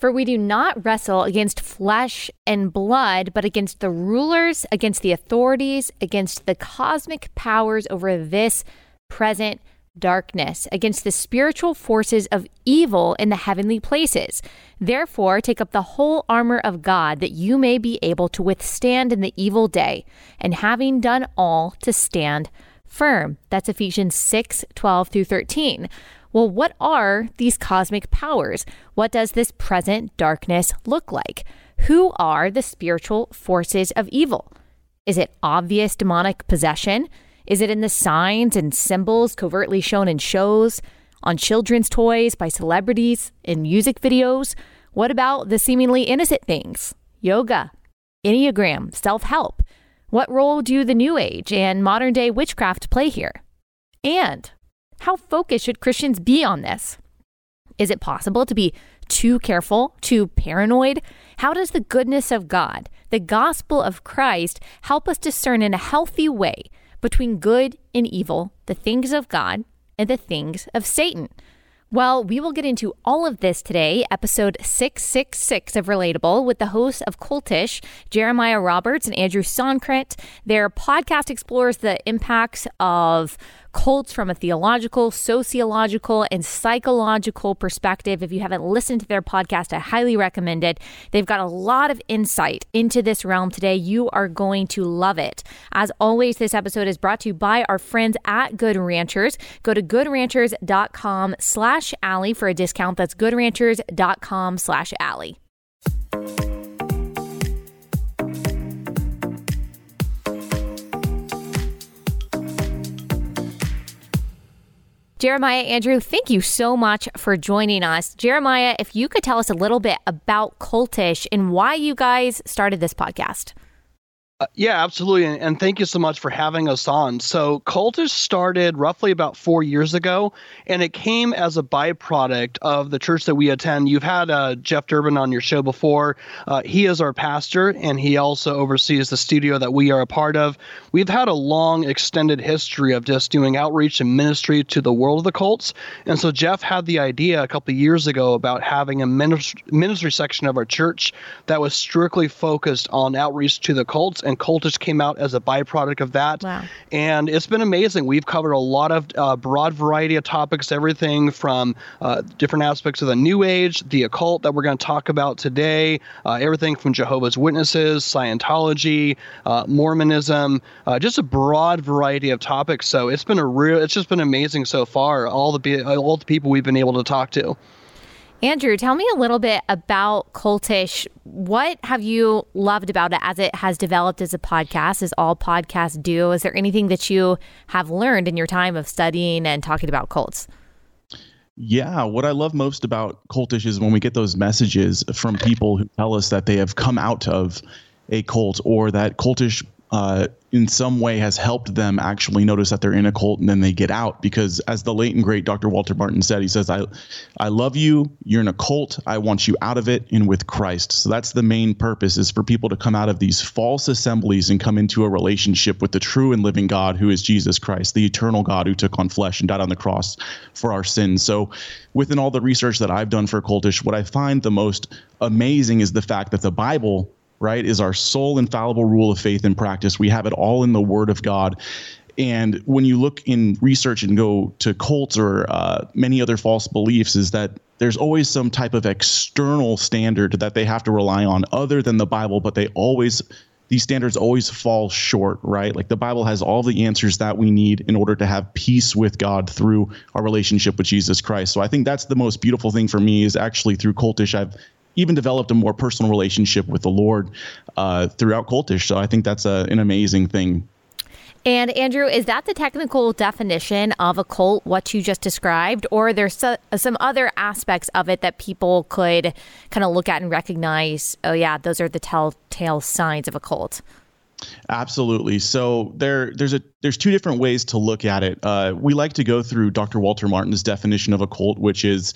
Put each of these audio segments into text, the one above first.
For we do not wrestle against flesh and blood, but against the rulers, against the authorities, against the cosmic powers over this present darkness, against the spiritual forces of evil in the heavenly places. Therefore, take up the whole armor of God that you may be able to withstand in the evil day, and having done all, to stand firm. That's Ephesians 6 12 through 13. Well, what are these cosmic powers? What does this present darkness look like? Who are the spiritual forces of evil? Is it obvious demonic possession? Is it in the signs and symbols covertly shown in shows, on children's toys, by celebrities, in music videos? What about the seemingly innocent things? Yoga, Enneagram, self help. What role do the New Age and modern day witchcraft play here? And how focused should Christians be on this? Is it possible to be too careful, too paranoid? How does the goodness of God, the gospel of Christ, help us discern in a healthy way between good and evil, the things of God and the things of Satan? Well, we will get into all of this today, episode 666 of Relatable, with the hosts of Cultish, Jeremiah Roberts and Andrew Soncrant. Their podcast explores the impacts of cults from a theological, sociological, and psychological perspective. If you haven't listened to their podcast, I highly recommend it. They've got a lot of insight into this realm today. You are going to love it. As always, this episode is brought to you by our friends at Good Ranchers. Go to goodranchers.com slash Allie for a discount. That's goodranchers.com slash Allie. Jeremiah Andrew, thank you so much for joining us. Jeremiah, if you could tell us a little bit about Cultish and why you guys started this podcast. Uh, yeah, absolutely. And, and, thank you so much for having us on. So, Cultish started roughly about four years ago, and it came as a byproduct of the church that we attend. You've had uh, Jeff Durbin on your show before. Uh, he is our pastor, and he also oversees the studio that we are a part of. We've had a long, extended history of just doing outreach and ministry to the world of the cults. And so, Jeff had the idea a couple years ago about having a ministry, ministry section of our church that was strictly focused on outreach to the cults and Cultish came out as a byproduct of that. Wow. And it's been amazing. We've covered a lot of uh, broad variety of topics, everything from uh, different aspects of the New Age, the occult that we're going to talk about today, uh, everything from Jehovah's Witnesses, Scientology, uh, Mormonism, uh, just a broad variety of topics. So it's been a real, it's just been amazing so far. All the all the people we've been able to talk to. Andrew, tell me a little bit about Cultish. What have you loved about it as it has developed as a podcast, as all podcasts do? Is there anything that you have learned in your time of studying and talking about cults? Yeah, what I love most about Cultish is when we get those messages from people who tell us that they have come out of a cult or that Cultish uh, in some way has helped them actually notice that they're in a cult and then they get out. Because as the late and great Dr. Walter Martin said he says I I love you. You're in a cult. I want you out of it and with Christ. So that's the main purpose is for people to come out of these false assemblies and come into a relationship with the true and living God who is Jesus Christ the eternal God who took on flesh and died on the cross for our sins. So within all the research that I've done for cultish what I find the most amazing is the fact that the Bible right, is our sole infallible rule of faith and practice. We have it all in the Word of God. And when you look in research and go to cults or uh, many other false beliefs, is that there's always some type of external standard that they have to rely on other than the Bible, but they always these standards always fall short, right? Like the Bible has all the answers that we need in order to have peace with God through our relationship with Jesus Christ. So I think that's the most beautiful thing for me is actually through cultish I've even developed a more personal relationship with the Lord uh, throughout cultish. So I think that's a, an amazing thing. And Andrew, is that the technical definition of a cult, what you just described, or are there so, some other aspects of it that people could kind of look at and recognize? Oh, yeah, those are the telltale signs of a cult. Absolutely. So there, there's a there's two different ways to look at it. Uh, we like to go through Dr. Walter Martin's definition of a cult, which is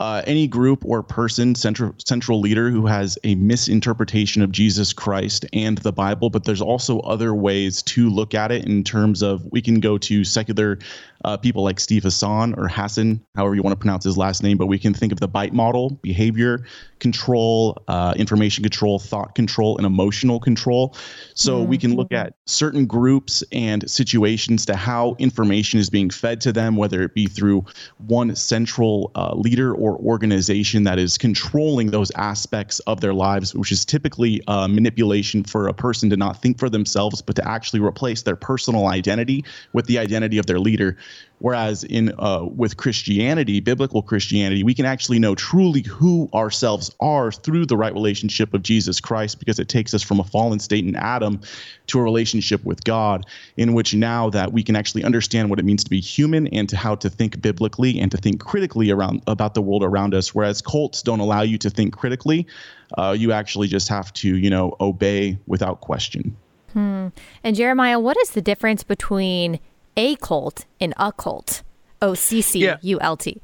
uh, any group or person, central central leader who has a misinterpretation of Jesus Christ and the Bible. But there's also other ways to look at it in terms of we can go to secular uh, people like Steve Hassan or Hassan, however you want to pronounce his last name. But we can think of the BITE model: behavior control, uh, information control, thought control, and emotional control. So mm-hmm. we can look at certain groups and situations to how information is being fed to them, whether it be through one central uh, leader or organization that is controlling those aspects of their lives, which is typically uh, manipulation for a person to not think for themselves, but to actually replace their personal identity with the identity of their leader. Whereas in uh, with Christianity, biblical Christianity, we can actually know truly who ourselves are through the right relationship of Jesus Christ, because it takes us from a fallen state in Adam to a relationship with God, in which now that we can actually understand what it means to be human and to how to think biblically and to think critically around about the world around us. Whereas cults don't allow you to think critically, uh, you actually just have to, you know, obey without question. Hmm. And Jeremiah, what is the difference between a cult and a cult. O C C U L T.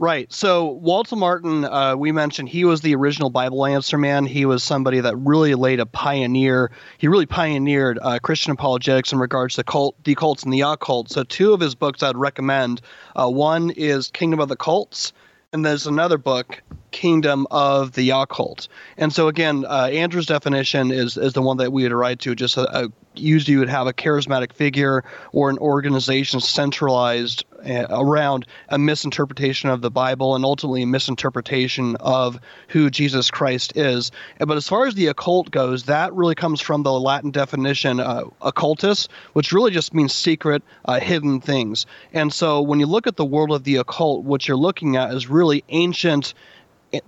Right. So Walter Martin, uh, we mentioned he was the original Bible answer man. He was somebody that really laid a pioneer. He really pioneered uh, Christian apologetics in regards to cult, the cults and the occult. So two of his books I'd recommend. Uh, one is Kingdom of the Cults, and there's another book, Kingdom of the Occult. And so again, uh, Andrew's definition is is the one that we would write to, just a, a usually you would have a charismatic figure or an organization centralized uh, around a misinterpretation of the Bible and ultimately a misinterpretation of who Jesus Christ is. But as far as the occult goes, that really comes from the Latin definition uh, occultus, which really just means secret, uh, hidden things. And so when you look at the world of the occult, what you're looking at is really ancient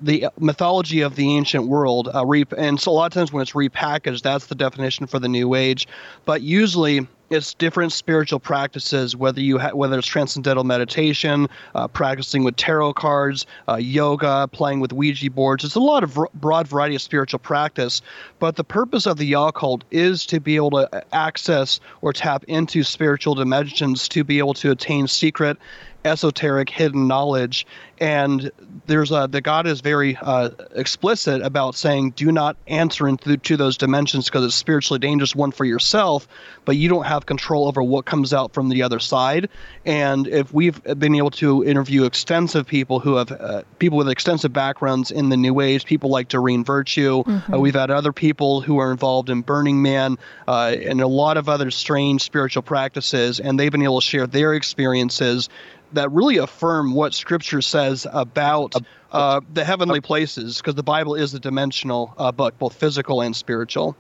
the mythology of the ancient world. Uh, re- and so a lot of times when it's repackaged, that's the definition for the new age. But usually it's different spiritual practices, whether you ha- whether it's transcendental meditation, uh, practicing with tarot cards, uh, yoga, playing with Ouija boards. It's a lot of broad variety of spiritual practice. But the purpose of the occult is to be able to access or tap into spiritual dimensions to be able to attain secret esoteric hidden knowledge and there's a the god is very uh, explicit about saying do not answer into those dimensions because it's spiritually dangerous one for yourself but you don't have control over what comes out from the other side and if we've been able to interview extensive people who have uh, people with extensive backgrounds in the new age people like doreen virtue uh, mm-hmm. uh, we've had other people who are involved in burning man uh, and a lot of other strange spiritual practices and they've been able to share their experiences that really affirm what Scripture says about uh, the heavenly places, because the Bible is a dimensional uh, book, both physical and spiritual.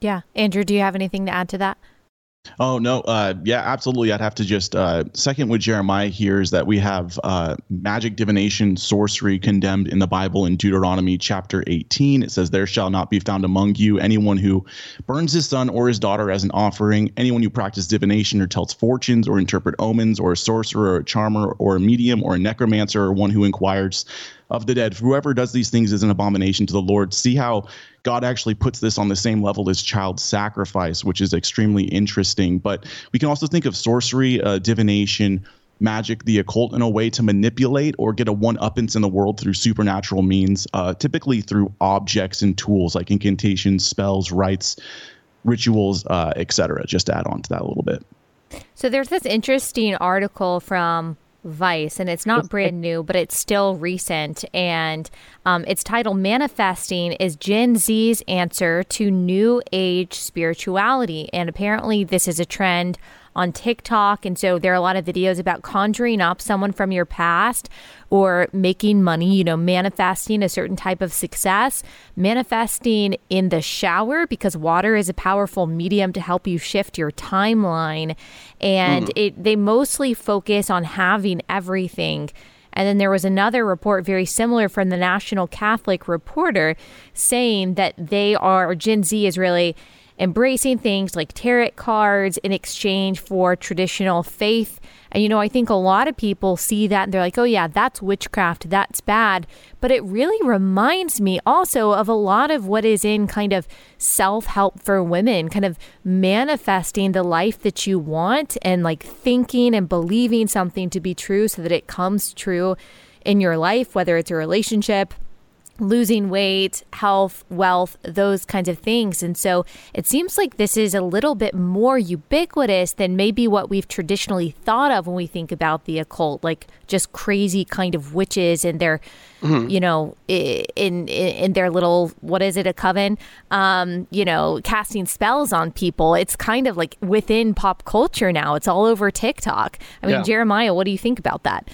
Yeah. Andrew, do you have anything to add to that? Oh no, uh, yeah, absolutely. I'd have to just uh, second with Jeremiah here is that we have uh, magic, divination, sorcery condemned in the Bible in Deuteronomy chapter 18. It says, "There shall not be found among you anyone who burns his son or his daughter as an offering, anyone who practices divination or tells fortunes or interpret omens, or a sorcerer or a charmer or a medium or a necromancer or one who inquires of the dead. Whoever does these things is an abomination to the Lord. See how God actually puts this on the same level as child sacrifice, which is extremely interesting. But we can also think of sorcery, uh, divination, magic, the occult in a way to manipulate or get a one uppance in the world through supernatural means, uh, typically through objects and tools like incantations, spells, rites, rituals, uh, etc. Just to add on to that a little bit. So there's this interesting article from Vice, and it's not brand new, but it's still recent. And um, it's title, Manifesting is Gen Z's Answer to New Age Spirituality. And apparently, this is a trend on TikTok. And so there are a lot of videos about conjuring up someone from your past or making money, you know, manifesting a certain type of success, manifesting in the shower because water is a powerful medium to help you shift your timeline. And mm. it they mostly focus on having everything. And then there was another report very similar from the National Catholic Reporter saying that they are, Gen Z is really embracing things like tarot cards in exchange for traditional faith. And, you know, I think a lot of people see that and they're like, oh, yeah, that's witchcraft. That's bad. But it really reminds me also of a lot of what is in kind of self help for women, kind of manifesting the life that you want and like thinking and believing something to be true so that it comes true in your life, whether it's a relationship, losing weight, health, wealth, those kinds of things. And so it seems like this is a little bit more ubiquitous than maybe what we've traditionally thought of when we think about the occult, like just crazy kind of witches and their, mm-hmm. you know, in, in, in their little what is it, a coven, um, you know, casting spells on people. It's kind of like within pop culture now. It's all over TikTok. I mean, yeah. Jeremiah, what do you think about that?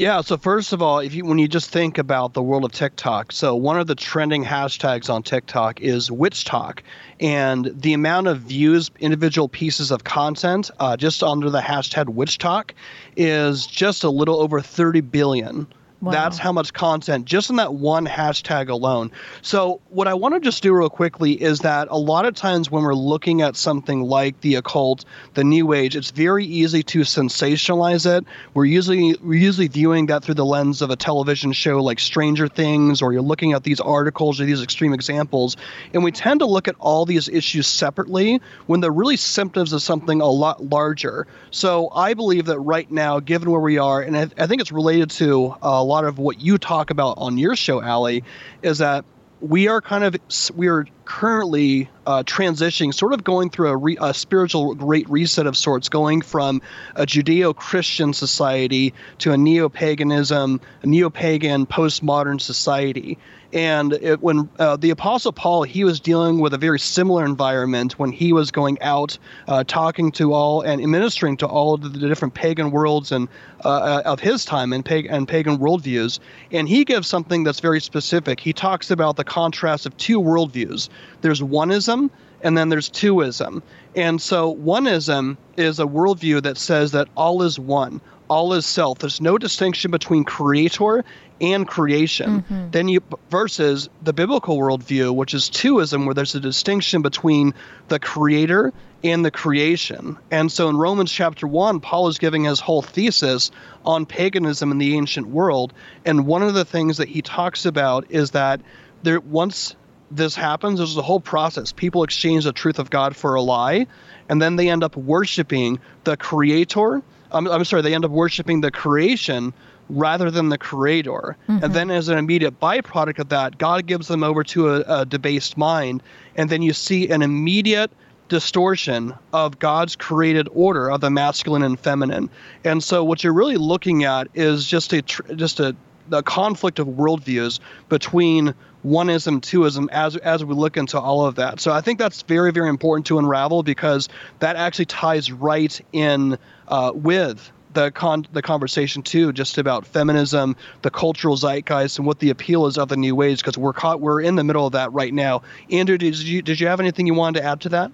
Yeah. So first of all, if you when you just think about the world of TikTok, so one of the trending hashtags on TikTok is WitchTok, and the amount of views, individual pieces of content, uh, just under the hashtag WitchTok, is just a little over 30 billion. Wow. That's how much content just in that one hashtag alone. So, what I want to just do real quickly is that a lot of times when we're looking at something like the occult, the new age, it's very easy to sensationalize it. We're usually we're usually viewing that through the lens of a television show like Stranger Things or you're looking at these articles or these extreme examples, and we tend to look at all these issues separately when they're really symptoms of something a lot larger. So, I believe that right now, given where we are, and I, I think it's related to uh, lot of what you talk about on your show, Allie, is that we are kind of we are currently uh, transitioning, sort of going through a, re, a, spiritual great reset of sorts, going from a Judeo-Christian society to a neo-paganism, a neo-pagan postmodern society. And it, when uh, the Apostle Paul, he was dealing with a very similar environment when he was going out, uh, talking to all and ministering to all of the different pagan worlds and uh, uh, of his time and, pag- and pagan worldviews. And he gives something that's very specific. He talks about the contrast of two worldviews. There's oneism and then there's twoism. And so oneism is a worldview that says that all is one all is self. There's no distinction between creator and creation. Mm-hmm. Then you versus the biblical worldview, which is twoism, where there's a distinction between the creator and the creation. And so in Romans chapter one, Paul is giving his whole thesis on paganism in the ancient world. And one of the things that he talks about is that there once this happens, there's a whole process. People exchange the truth of God for a lie, and then they end up worshiping the creator. I'm, I'm sorry, they end up worshiping the creation rather than the creator. Mm-hmm. And then, as an immediate byproduct of that, God gives them over to a, a debased mind. And then you see an immediate distortion of God's created order of the masculine and feminine. And so, what you're really looking at is just a just a the conflict of worldviews between oneism, twoism, as as we look into all of that. So I think that's very, very important to unravel because that actually ties right in uh, with the con the conversation too, just about feminism, the cultural zeitgeist, and what the appeal is of the new age. Because we're caught, we're in the middle of that right now. Andrew, did you did you have anything you wanted to add to that?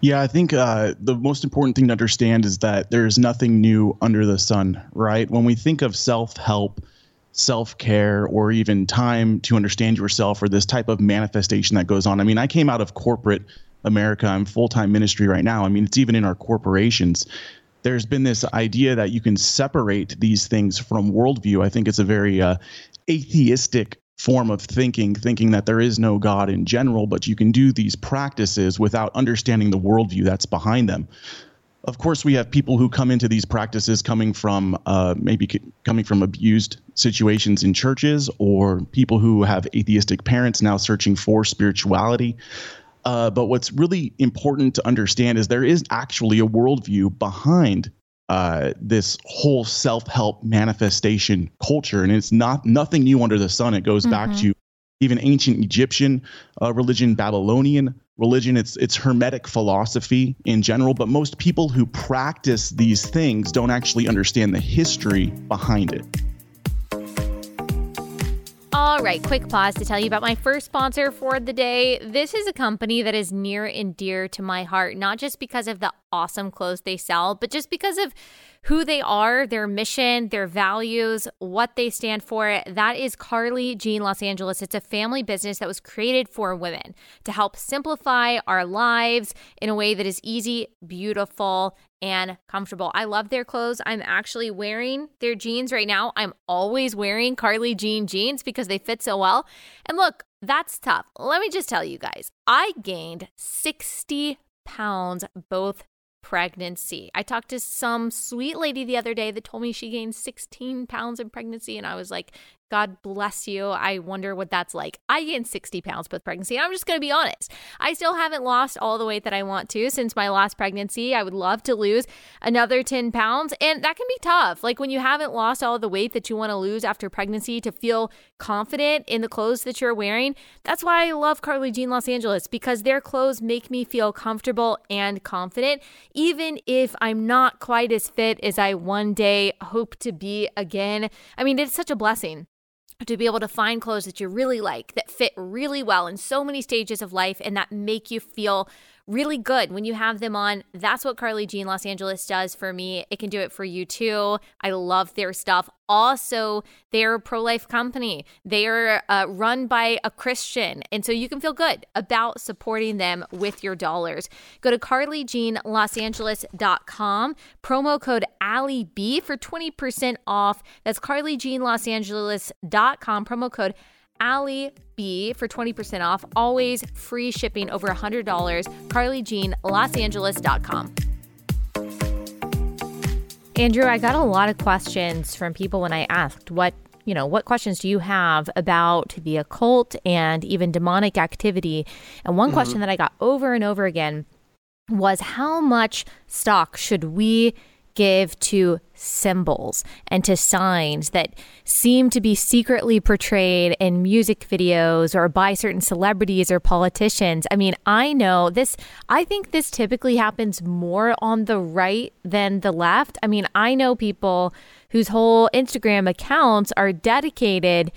Yeah, I think uh, the most important thing to understand is that there's nothing new under the sun, right? When we think of self help, self care, or even time to understand yourself, or this type of manifestation that goes on. I mean, I came out of corporate America. I'm full time ministry right now. I mean, it's even in our corporations there's been this idea that you can separate these things from worldview. I think it's a very uh, atheistic form of thinking, thinking that there is no God in general, but you can do these practices without understanding the worldview that's behind them. Of course, we have people who come into these practices coming from uh, maybe c- coming from abused situations in churches, or people who have atheistic parents now searching for spirituality. Uh, but what's really important to understand is there is actually a worldview behind uh, this whole self-help manifestation culture, and it's not nothing new under the sun. It goes mm-hmm. back to even ancient Egyptian uh, religion, Babylonian religion. It's it's Hermetic philosophy in general, but most people who practice these things don't actually understand the history behind it. All right, quick pause to tell you about my first sponsor for the day. This is a company that is near and dear to my heart, not just because of the awesome clothes they sell, but just because of who they are, their mission, their values, what they stand for. That is Carly Jean Los Angeles. It's a family business that was created for women to help simplify our lives in a way that is easy, beautiful, and comfortable. I love their clothes. I'm actually wearing their jeans right now. I'm always wearing Carly Jean jeans because they fit so well. And look, that's tough. Let me just tell you guys, I gained 60 pounds both pregnancy. I talked to some sweet lady the other day that told me she gained 16 pounds in pregnancy. And I was like, God bless you. I wonder what that's like. I gained 60 pounds with pregnancy. I'm just going to be honest. I still haven't lost all the weight that I want to since my last pregnancy. I would love to lose another 10 pounds. And that can be tough. Like when you haven't lost all the weight that you want to lose after pregnancy to feel confident in the clothes that you're wearing. That's why I love Carly Jean Los Angeles because their clothes make me feel comfortable and confident, even if I'm not quite as fit as I one day hope to be again. I mean, it's such a blessing to be able to find clothes that you really like, that fit really well in so many stages of life, and that make you feel really good when you have them on. That's what Carly Jean Los Angeles does for me. It can do it for you too. I love their stuff. Also, they're a pro life company. They are uh, run by a Christian. And so you can feel good about supporting them with your dollars. Go to carlyjeanlosangeles.com, promo code AllieB for 20% off. That's carlyjeanlosangeles.com, promo code Allie B for 20% off. Always free shipping over $100. CarlyJeanLosAngeles.com. Andrew, I got a lot of questions from people when I asked what you know, what questions do you have about the occult and even demonic activity? And one mm-hmm. question that I got over and over again was how much stock should we give to symbols and to signs that seem to be secretly portrayed in music videos or by certain celebrities or politicians. I mean, I know this, I think this typically happens more on the right than the left. I mean, I know people whose whole Instagram accounts are dedicated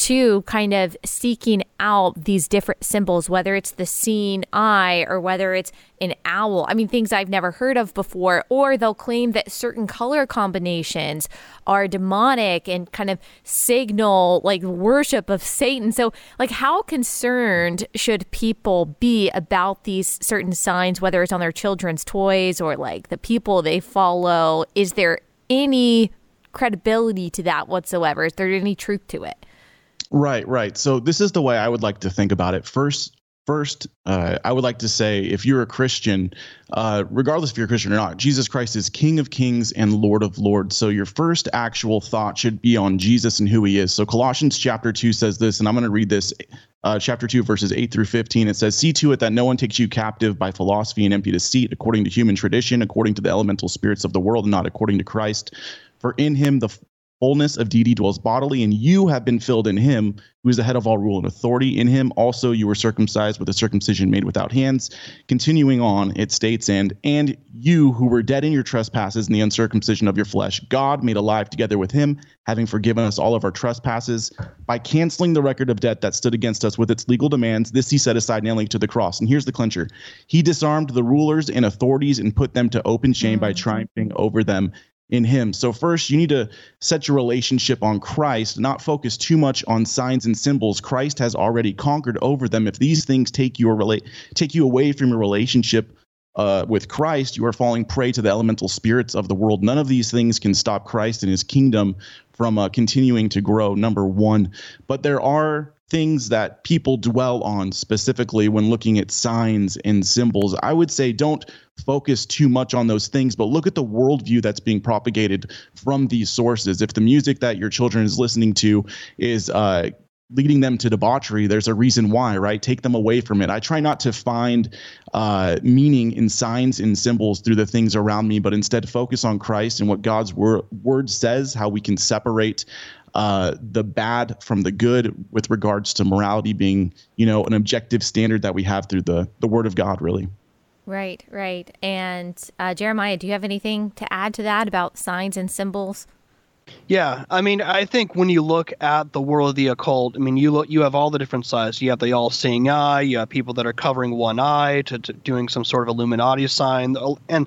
to kind of seeking out these different symbols, whether it's the seeing eye or whether it's an owl. I mean, things I've never heard of before. Or they'll claim that certain color combinations are demonic and kind of signal like worship of Satan. So, like, how concerned should people be about these certain signs, whether it's on their children's toys or like the people they follow? Is there any credibility to that whatsoever? Is there any truth to it? Right, right. So this is the way I would like to think about it. First, first, uh, I would like to say if you're a Christian, uh, regardless if you're a Christian or not, Jesus Christ is King of Kings and Lord of Lords. So your first actual thought should be on Jesus and who He is. So Colossians chapter two says this, and I'm going to read this. Uh, chapter 2, verses 8 through 15, it says, See to it that no one takes you captive by philosophy and empty deceit, according to human tradition, according to the elemental spirits of the world, and not according to Christ. For in him the fullness of deity dwells bodily, and you have been filled in him, who is the head of all rule and authority. In him also you were circumcised with a circumcision made without hands. Continuing on, it states, and and you who were dead in your trespasses and the uncircumcision of your flesh, God made alive together with him, having forgiven us all of our trespasses, by canceling the record of debt that stood against us with its legal demands. This he set aside, nailing to the cross. And here's the clincher: He disarmed the rulers and authorities and put them to open shame by mm. triumphing over them in him. So first you need to set your relationship on Christ, not focus too much on signs and symbols. Christ has already conquered over them. If these things take your relate take you away from your relationship uh, with Christ, you are falling prey to the elemental spirits of the world. None of these things can stop Christ and his kingdom from uh, continuing to grow, number one. But there are things that people dwell on specifically when looking at signs and symbols. I would say don't focus too much on those things, but look at the worldview that's being propagated from these sources. If the music that your children is listening to is uh, leading them to debauchery, there's a reason why, right? Take them away from it. I try not to find uh, meaning in signs and symbols through the things around me, but instead focus on Christ and what God's wor- word says, how we can separate uh, the bad from the good with regards to morality being, you know, an objective standard that we have through the the Word of God, really. Right, right. And uh, Jeremiah, do you have anything to add to that about signs and symbols? Yeah, I mean, I think when you look at the world of the occult, I mean, you look, you have all the different sides. You have the all-seeing eye. You have people that are covering one eye to, to doing some sort of Illuminati sign, and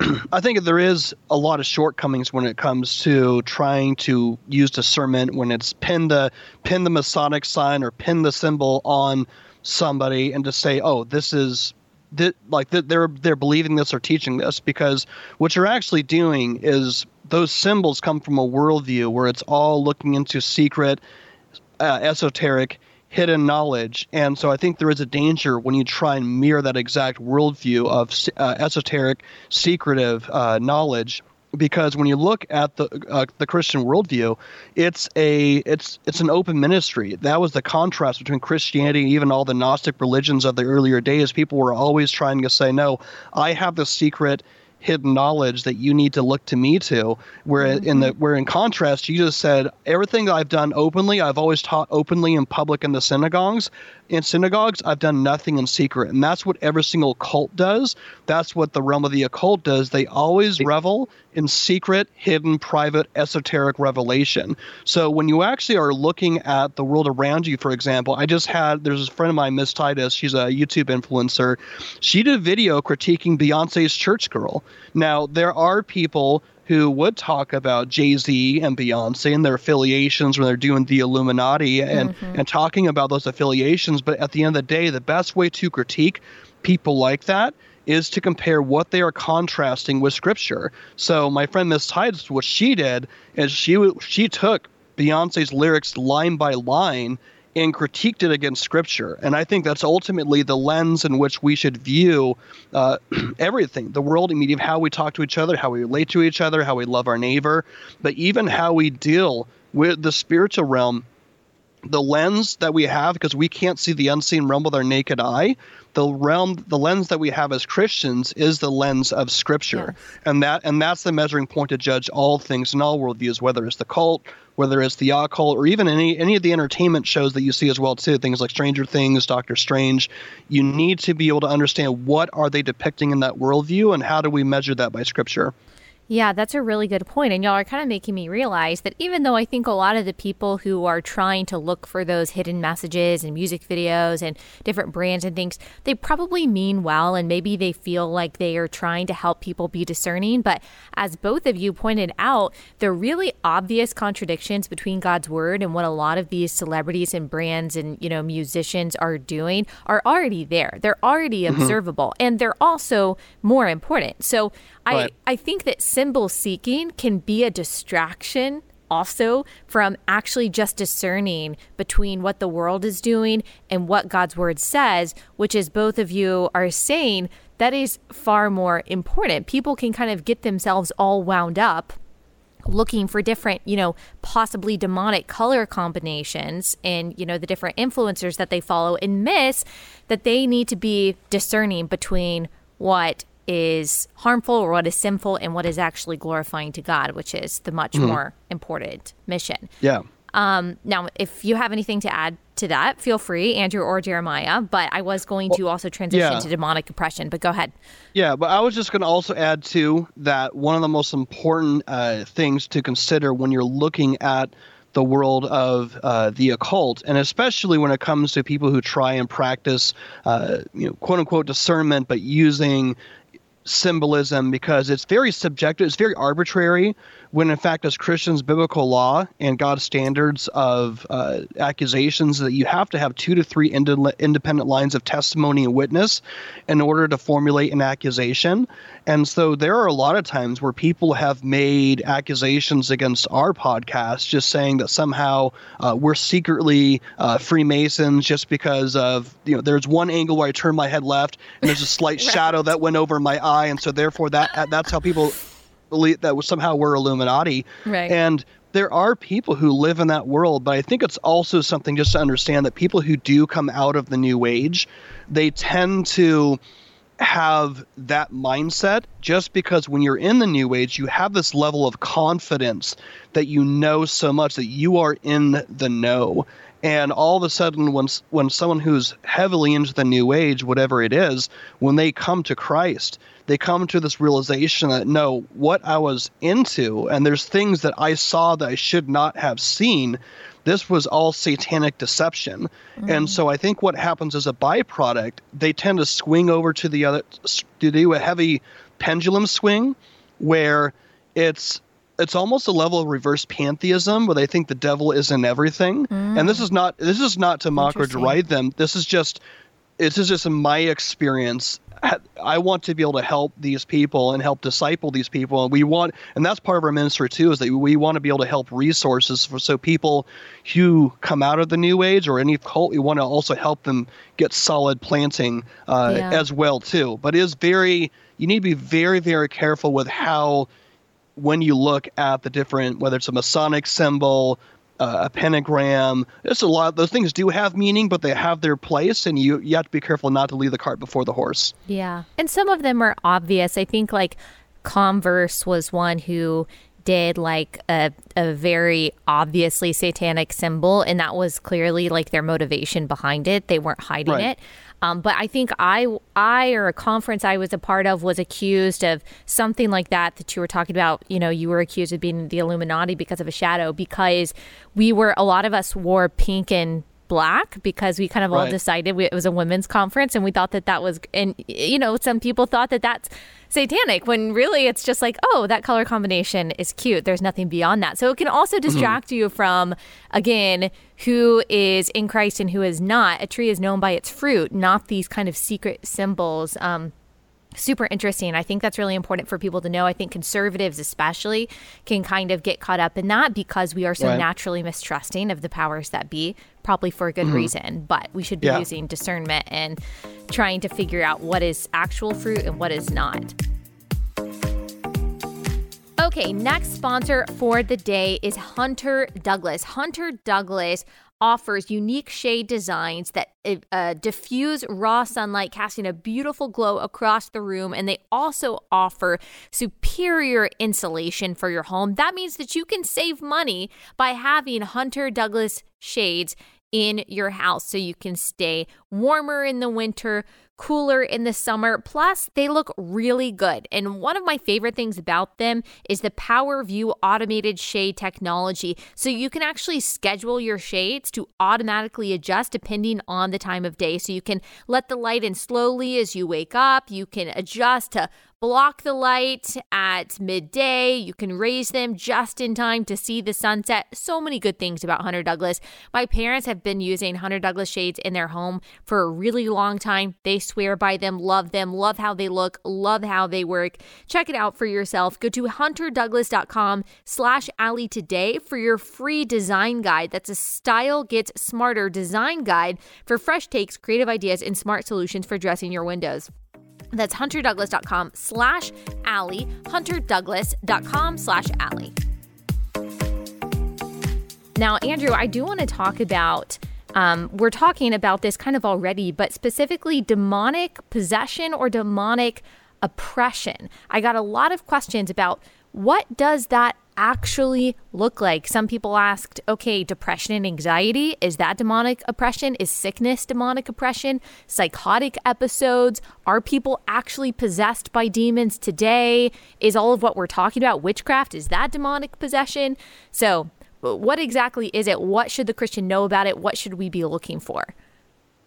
I think there is a lot of shortcomings when it comes to trying to use discernment when it's pin the pin the Masonic sign or pin the symbol on somebody and to say, oh, this is that like they're they're believing this or teaching this because what you're actually doing is those symbols come from a worldview where it's all looking into secret, uh, esoteric, hidden knowledge. And so I think there is a danger when you try and mirror that exact worldview of uh, esoteric, secretive uh, knowledge. Because when you look at the uh, the Christian worldview, it's a it's it's an open ministry. That was the contrast between Christianity and even all the Gnostic religions of the earlier days. People were always trying to say, "No, I have the secret hidden knowledge that you need to look to me to. Where mm-hmm. in the mm-hmm. where in contrast, you just said everything that I've done openly, I've always taught openly in public in the synagogues. In synagogues, I've done nothing in secret, and that's what every single cult does. That's what the realm of the occult does. They always revel in secret, hidden, private, esoteric revelation. So when you actually are looking at the world around you, for example, I just had there's a friend of mine, Miss Titus. She's a YouTube influencer. She did a video critiquing Beyonce's Church Girl. Now there are people who would talk about Jay Z and Beyonce and their affiliations when they're doing the Illuminati and, mm-hmm. and talking about those affiliations. But at the end of the day, the best way to critique people like that is to compare what they are contrasting with Scripture. So my friend Miss Tides, what she did is she she took Beyonce's lyrics line by line and critiqued it against scripture. And I think that's ultimately the lens in which we should view uh, everything the world, media, how we talk to each other, how we relate to each other, how we love our neighbor, but even how we deal with the spiritual realm. The lens that we have, because we can't see the unseen realm with our naked eye, the realm the lens that we have as Christians is the lens of scripture. And that and that's the measuring point to judge all things in all worldviews, whether it's the cult, whether it's the occult or even any any of the entertainment shows that you see as well too, things like Stranger Things, Doctor Strange. You need to be able to understand what are they depicting in that worldview and how do we measure that by scripture. Yeah, that's a really good point. And y'all are kind of making me realize that even though I think a lot of the people who are trying to look for those hidden messages and music videos and different brands and things, they probably mean well and maybe they feel like they are trying to help people be discerning. But as both of you pointed out, the really obvious contradictions between God's word and what a lot of these celebrities and brands and, you know, musicians are doing are already there. They're already mm-hmm. observable and they're also more important. So I, I think that symbol seeking can be a distraction also from actually just discerning between what the world is doing and what God's word says, which is both of you are saying that is far more important. People can kind of get themselves all wound up looking for different, you know, possibly demonic color combinations and, you know, the different influencers that they follow and miss that they need to be discerning between what is harmful or what is sinful and what is actually glorifying to God, which is the much mm-hmm. more important mission. Yeah. Um, now, if you have anything to add to that, feel free, Andrew or Jeremiah. But I was going to also transition yeah. to demonic oppression, but go ahead. Yeah, but I was just going to also add, too, that one of the most important uh, things to consider when you're looking at the world of uh, the occult, and especially when it comes to people who try and practice, uh, you know, quote unquote discernment, but using symbolism because it's very subjective, it's very arbitrary when in fact as christians biblical law and god's standards of uh, accusations that you have to have two to three ind- independent lines of testimony and witness in order to formulate an accusation and so there are a lot of times where people have made accusations against our podcast just saying that somehow uh, we're secretly uh, freemasons just because of you know there's one angle where i turn my head left and there's a slight right. shadow that went over my eye and so therefore that uh, that's how people believe that somehow we're Illuminati. Right. And there are people who live in that world, but I think it's also something just to understand that people who do come out of the new age, they tend to have that mindset just because when you're in the new age, you have this level of confidence that you know so much that you are in the know. And all of a sudden, when when someone who's heavily into the New Age, whatever it is, when they come to Christ, they come to this realization that no, what I was into, and there's things that I saw that I should not have seen. This was all satanic deception. Mm-hmm. And so I think what happens as a byproduct, they tend to swing over to the other, to do a heavy pendulum swing where it's it's almost a level of reverse pantheism where they think the devil is in everything. Mm. And this is not this is not to mock or deride them. This is just this is just my experience. I want to be able to help these people and help disciple these people, and we want, and that's part of our ministry too, is that we want to be able to help resources for so people who come out of the New Age or any cult, we want to also help them get solid planting uh, yeah. as well too. But it is very, you need to be very, very careful with how when you look at the different, whether it's a Masonic symbol, uh, a pentagram, It's a lot. Those things do have meaning, but they have their place, and you you have to be careful not to leave the cart before the horse. Yeah, and some of them are obvious. I think like Converse was one who did like a, a very obviously satanic symbol and that was clearly like their motivation behind it they weren't hiding right. it um, but I think I, I or a conference I was a part of was accused of something like that that you were talking about. You know, you were accused of being the Illuminati because of a shadow because we were a lot of us wore pink and black because we kind of right. all decided we, it was a women's conference and we thought that that was and you know some people thought that that's satanic when really it's just like oh that color combination is cute there's nothing beyond that so it can also mm-hmm. distract mm-hmm. you from again who is in christ and who is not a tree is known by its fruit not these kind of secret symbols um, super interesting. I think that's really important for people to know. I think conservatives, especially, can kind of get caught up in that because we are so right. naturally mistrusting of the powers that be, probably for a good mm-hmm. reason. But we should be yeah. using discernment and trying to figure out what is actual fruit and what is not. Okay, next sponsor for the day is Hunter Douglas. Hunter Douglas offers unique shade designs that uh, diffuse raw sunlight, casting a beautiful glow across the room. And they also offer superior insulation for your home. That means that you can save money by having Hunter Douglas shades in your house so you can stay warmer in the winter, cooler in the summer. Plus, they look really good. And one of my favorite things about them is the PowerView automated shade technology. So you can actually schedule your shades to automatically adjust depending on the time of day. So you can let the light in slowly as you wake up. You can adjust to block the light at midday. You can raise them just in time to see the sunset. So many good things about Hunter Douglas. My parents have been using Hunter Douglas shades in their home for a really long time. They swear by them, love them, love how they look, love how they work. Check it out for yourself. Go to hunterdouglas.com slash Allie today for your free design guide. That's a style gets smarter design guide for fresh takes, creative ideas, and smart solutions for dressing your windows. That's hunterdouglas.com slash Allie, hunterdouglas.com slash Allie. Now, Andrew, I do want to talk about, um, we're talking about this kind of already, but specifically demonic possession or demonic oppression. I got a lot of questions about what does that actually look like? Some people asked, okay, depression and anxiety, is that demonic oppression? Is sickness demonic oppression? Psychotic episodes? Are people actually possessed by demons today? Is all of what we're talking about witchcraft? Is that demonic possession? So, what exactly is it? What should the Christian know about it? What should we be looking for?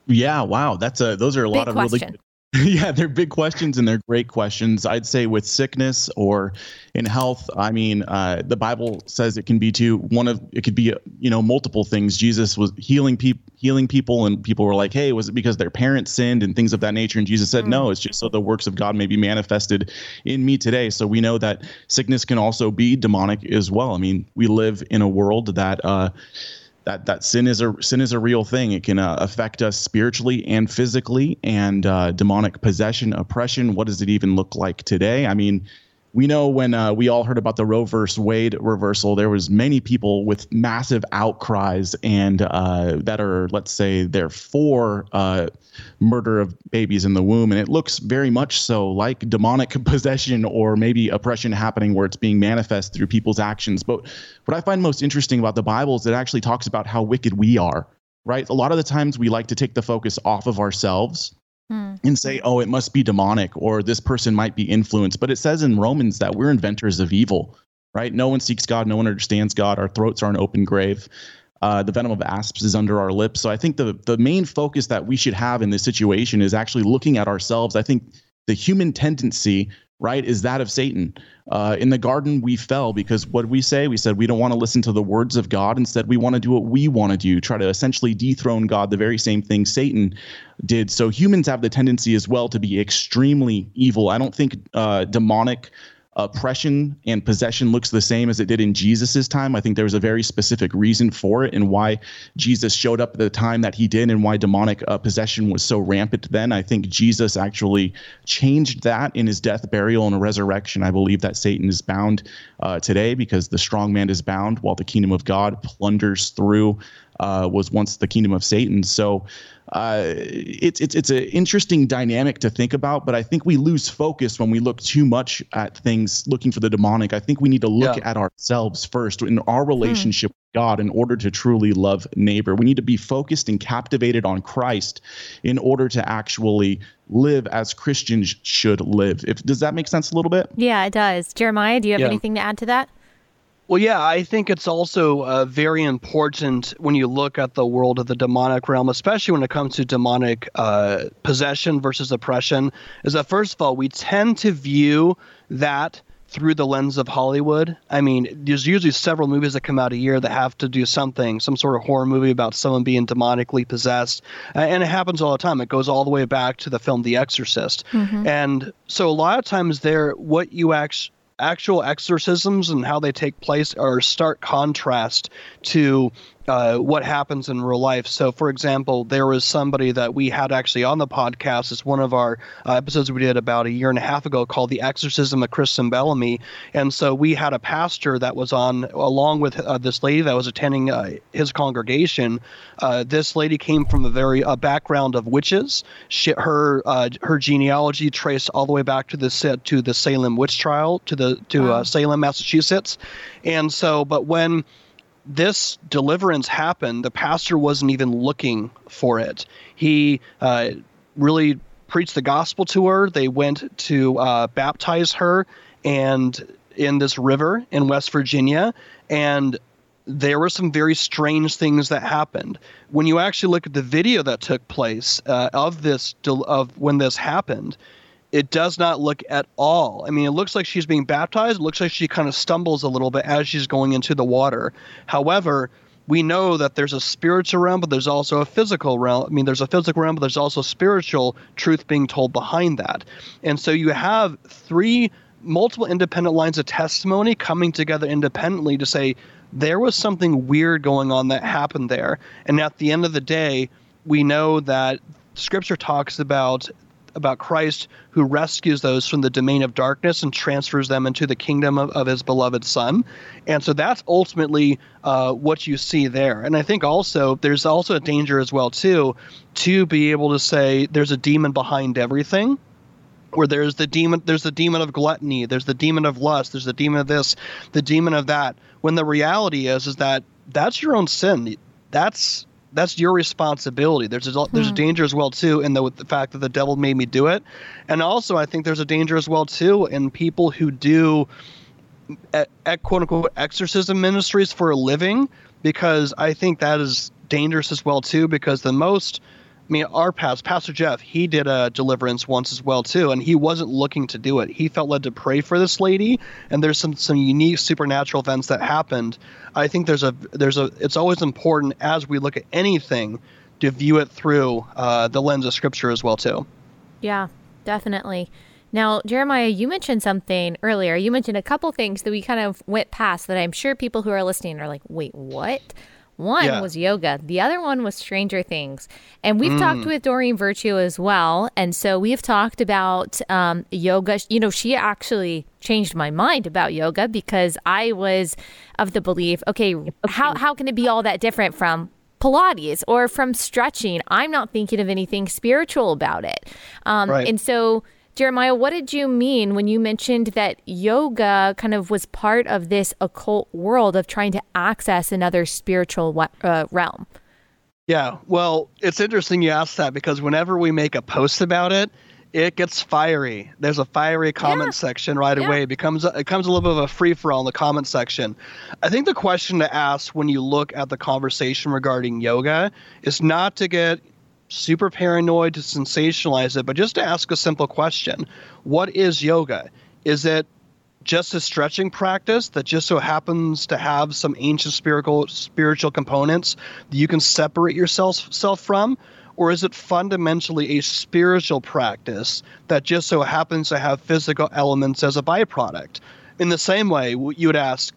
Yeah, wow, that's a those are a Big lot of question. really yeah, they're big questions and they're great questions. I'd say with sickness or in health, I mean, uh, the Bible says it can be to one of it could be you know multiple things. Jesus was healing people, healing people, and people were like, "Hey, was it because their parents sinned and things of that nature?" And Jesus said, mm-hmm. "No, it's just so the works of God may be manifested in me today." So we know that sickness can also be demonic as well. I mean, we live in a world that. Uh, that that sin is a sin is a real thing. It can uh, affect us spiritually and physically, and uh, demonic possession, oppression. What does it even look like today? I mean, we know when uh, we all heard about the Roe versus Wade reversal, there was many people with massive outcries and uh, that are, let's say, they're for uh, murder of babies in the womb, and it looks very much so like demonic possession or maybe oppression happening where it's being manifest through people's actions. But what I find most interesting about the Bible is it actually talks about how wicked we are right? A lot of the times we like to take the focus off of ourselves hmm. and say, oh, it must be demonic or this person might be influenced. But it says in Romans that we're inventors of evil, right? No one seeks God, no one understands God. Our throats are an open grave. Uh, the venom of asps is under our lips. So I think the the main focus that we should have in this situation is actually looking at ourselves. I think the human tendency right, is that of Satan. Uh, in the garden, we fell because what we say? We said we don't want to listen to the words of God. Instead, we want to do what we want to do, try to essentially dethrone God, the very same thing Satan did. So humans have the tendency as well to be extremely evil. I don't think uh, demonic oppression and possession looks the same as it did in Jesus's time. I think there was a very specific reason for it and why Jesus showed up at the time that he did and why demonic uh, possession was so rampant then. I think Jesus actually changed that in his death, burial, and resurrection. I believe that Satan is bound uh, today because the strong man is bound while the kingdom of God plunders through uh, was once the kingdom of Satan. So uh, it's it's it's an interesting dynamic to think about, but I think we lose focus when we look too much at things looking for the demonic. I think we need to look yeah. at ourselves first in our relationship hmm. with God in order to truly love neighbor. We need to be focused and captivated on Christ in order to actually live as Christians should live. If does that make sense a little bit? Yeah, it does. Jeremiah, do you have yeah. anything to add to that? Well, yeah, I think it's also uh, very important when you look at the world of the demonic realm, especially when it comes to demonic uh, possession versus oppression, is that first of all, we tend to view that through the lens of Hollywood. I mean, there's usually several movies that come out a year that have to do something, some sort of horror movie about someone being demonically possessed. And it happens all the time. It goes all the way back to the film The Exorcist. Mm-hmm. And so a lot of times there, what you actually actual exorcisms and how they take place are stark contrast to uh, what happens in real life. So, for example, there was somebody that we had actually on the podcast. It's one of our uh, episodes we did about a year and a half ago called "The Exorcism of Kristen Bellamy," and so we had a pastor that was on along with uh, this lady that was attending uh, his congregation. Uh, this lady came from a very background of witches. She, her uh, her genealogy traced all the way back to the to the Salem witch trial to the to wow. Salem, Massachusetts, and so but when this deliverance happened, the pastor wasn't even looking for it. He uh, really preached the gospel to her. They went to uh, baptize her and in this river in West Virginia, and there were some very strange things that happened. When you actually look at the video that took place uh, of this of when this happened, it does not look at all. I mean, it looks like she's being baptized. It looks like she kind of stumbles a little bit as she's going into the water. However, we know that there's a spiritual realm, but there's also a physical realm. I mean, there's a physical realm, but there's also spiritual truth being told behind that. And so you have three multiple independent lines of testimony coming together independently to say there was something weird going on that happened there. And at the end of the day, we know that scripture talks about about Christ who rescues those from the domain of darkness and transfers them into the kingdom of, of his beloved Son. And so that's ultimately uh, what you see there. And I think also there's also a danger as well too to be able to say there's a demon behind everything where there's the demon there's the demon of gluttony there's the demon of lust there's the demon of this the demon of that when the reality is is that that's your own sin that's that's your responsibility. There's a, there's a hmm. danger as well too in the, the fact that the devil made me do it, and also I think there's a danger as well too in people who do at, at quote unquote exorcism ministries for a living because I think that is dangerous as well too because the most I mean, our past, Pastor Jeff, he did a deliverance once as well too, and he wasn't looking to do it. He felt led to pray for this lady, and there's some some unique supernatural events that happened. I think there's a there's a it's always important as we look at anything to view it through uh, the lens of Scripture as well too. Yeah, definitely. Now, Jeremiah, you mentioned something earlier. You mentioned a couple things that we kind of went past that I'm sure people who are listening are like, wait, what? One yeah. was yoga, the other one was Stranger Things. And we've mm. talked with Doreen Virtue as well. And so we've talked about um, yoga. You know, she actually changed my mind about yoga because I was of the belief okay, how, how can it be all that different from Pilates or from stretching? I'm not thinking of anything spiritual about it. Um, right. And so Jeremiah, what did you mean when you mentioned that yoga kind of was part of this occult world of trying to access another spiritual uh, realm? Yeah, well, it's interesting you ask that because whenever we make a post about it, it gets fiery. There's a fiery comment yeah. section right yeah. away. It becomes it becomes a little bit of a free for all in the comment section. I think the question to ask when you look at the conversation regarding yoga is not to get super paranoid to sensationalize it, but just to ask a simple question: What is yoga? Is it just a stretching practice that just so happens to have some ancient spiritual spiritual components that you can separate yourself self from? Or is it fundamentally a spiritual practice that just so happens to have physical elements as a byproduct? In the same way you would ask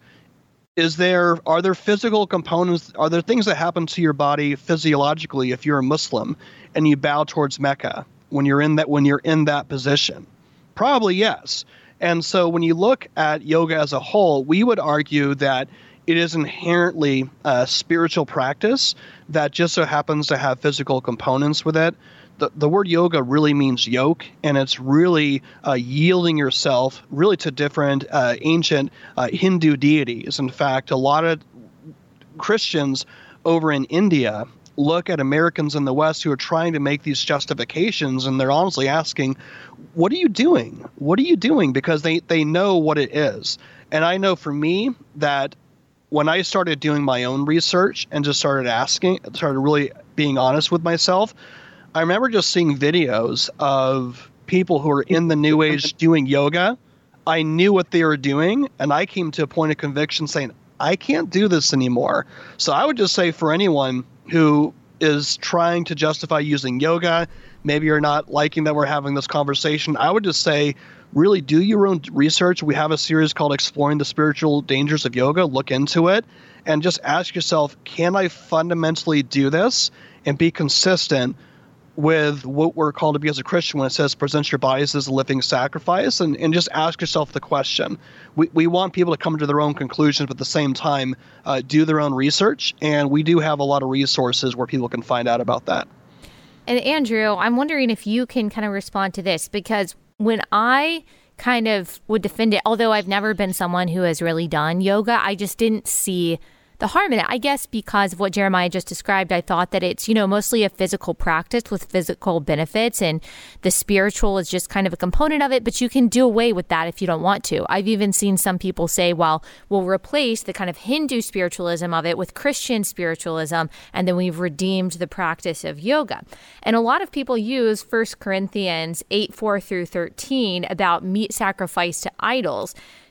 is there are there physical components are there things that happen to your body physiologically if you're a muslim and you bow towards mecca when you're in that when you're in that position probably yes and so when you look at yoga as a whole, we would argue that it is inherently a spiritual practice that just so happens to have physical components with it. The, the word yoga really means yoke, and it's really uh, yielding yourself really to different uh, ancient uh, Hindu deities. In fact, a lot of Christians over in India look at Americans in the West who are trying to make these justifications and they're honestly asking, what are you doing? What are you doing? Because they, they know what it is. And I know for me that when I started doing my own research and just started asking, started really being honest with myself, I remember just seeing videos of people who are in the new age doing yoga. I knew what they were doing, and I came to a point of conviction saying, I can't do this anymore. So I would just say for anyone who is trying to justify using yoga. Maybe you're not liking that we're having this conversation. I would just say, really do your own research. We have a series called Exploring the Spiritual Dangers of Yoga. Look into it and just ask yourself, can I fundamentally do this and be consistent with what we're called to be as a Christian when it says present your bodies as a living sacrifice and, and just ask yourself the question. We, we want people to come to their own conclusions, but at the same time, uh, do their own research. And we do have a lot of resources where people can find out about that. And Andrew, I'm wondering if you can kind of respond to this because when I kind of would defend it, although I've never been someone who has really done yoga, I just didn't see the harm in it. I guess because of what Jeremiah just described, I thought that it's, you know, mostly a physical practice with physical benefits and the spiritual is just kind of a component of it, but you can do away with that if you don't want to. I've even seen some people say, well, we'll replace the kind of Hindu spiritualism of it with Christian spiritualism, and then we've redeemed the practice of yoga. And a lot of people use 1 Corinthians 8 4 through 13 about meat sacrifice to idols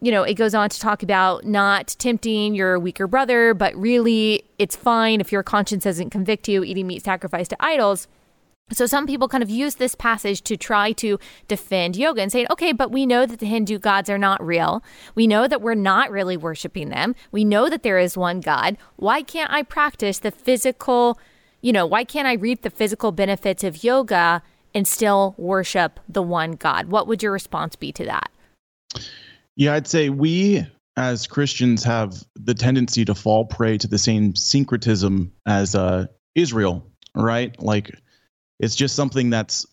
you know, it goes on to talk about not tempting your weaker brother, but really it's fine if your conscience doesn't convict you eating meat sacrificed to idols. So some people kind of use this passage to try to defend yoga and saying, okay, but we know that the Hindu gods are not real. We know that we're not really worshiping them. We know that there is one God. Why can't I practice the physical, you know, why can't I reap the physical benefits of yoga and still worship the one God? What would your response be to that? Yeah, I'd say we as Christians have the tendency to fall prey to the same syncretism as uh, Israel, right? Like it's just something that's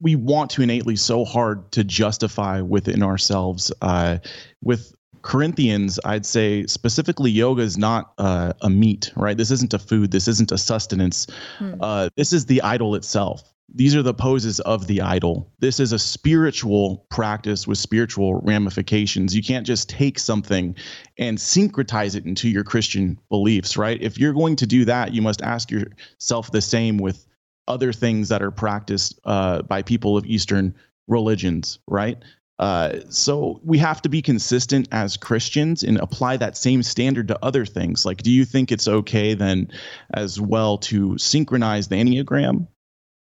we want to innately so hard to justify within ourselves. Uh, with Corinthians, I'd say specifically yoga is not uh, a meat, right? This isn't a food. This isn't a sustenance. Hmm. Uh, this is the idol itself these are the poses of the idol. This is a spiritual practice with spiritual ramifications. You can't just take something and syncretize it into your Christian beliefs, right? If you're going to do that, you must ask yourself the same with other things that are practiced uh, by people of Eastern religions, right? Uh, so we have to be consistent as Christians and apply that same standard to other things. Like, do you think it's okay then, as well, to synchronize the Enneagram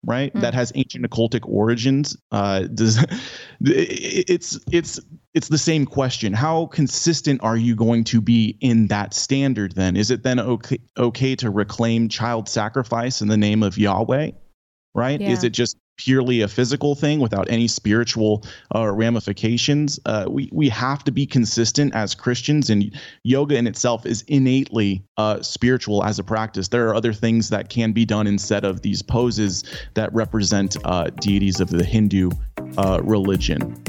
right? Mm. That has ancient occultic origins. Uh, does it's it's it's the same question. How consistent are you going to be in that standard? Then is it then okay okay to reclaim child sacrifice in the name of Yahweh? Right? Yeah. Is it just purely a physical thing without any spiritual uh, ramifications. Uh, we we have to be consistent as Christians, and yoga in itself is innately uh, spiritual as a practice. There are other things that can be done instead of these poses that represent uh, deities of the Hindu uh, religion.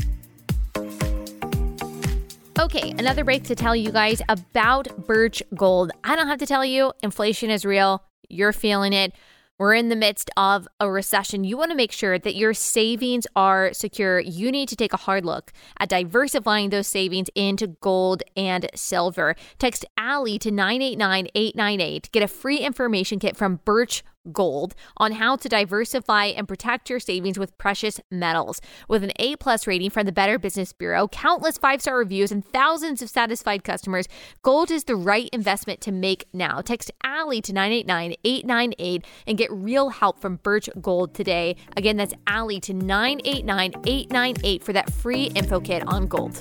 Okay, another break to tell you guys about Birch Gold. I don't have to tell you, inflation is real. You're feeling it. We're in the midst of a recession. You want to make sure that your savings are secure. You need to take a hard look at diversifying those savings into gold and silver. Text Allie to 989 898. Get a free information kit from Birch Gold on how to diversify and protect your savings with precious metals. With an A plus rating from the Better Business Bureau, countless five star reviews, and thousands of satisfied customers, gold is the right investment to make now. Text Allie to 989 898 and get real help from Birch Gold today. Again, that's Allie to 989 898 for that free info kit on gold.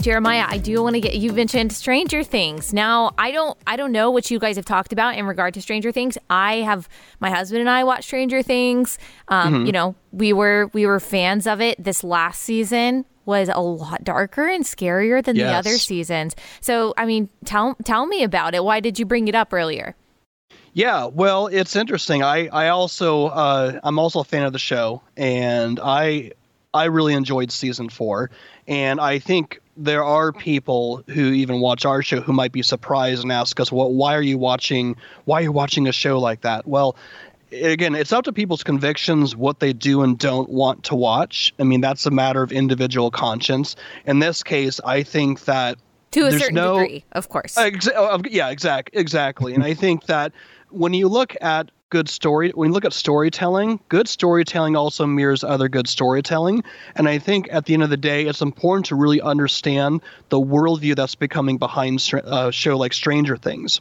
Jeremiah, I do want to get you mentioned Stranger Things. Now, I don't I don't know what you guys have talked about in regard to Stranger Things. I have my husband and I watched Stranger Things. Um, mm-hmm. you know, we were we were fans of it. This last season was a lot darker and scarier than yes. the other seasons. So, I mean, tell tell me about it. Why did you bring it up earlier? Yeah, well, it's interesting. I I also uh, I'm also a fan of the show, and I I really enjoyed season four, and I think there are mm-hmm. people who even watch our show who might be surprised and ask us, "Well, why are you watching? Why are you watching a show like that?" Well, again, it's up to people's convictions what they do and don't want to watch. I mean, that's a matter of individual conscience. In this case, I think that to a certain no, degree, of course. Exa- yeah, exact, exactly. and I think that when you look at good story when you look at storytelling good storytelling also mirrors other good storytelling. And i think at the end of the day it's important to really understand the worldview that's becoming behind a uh, show like stranger things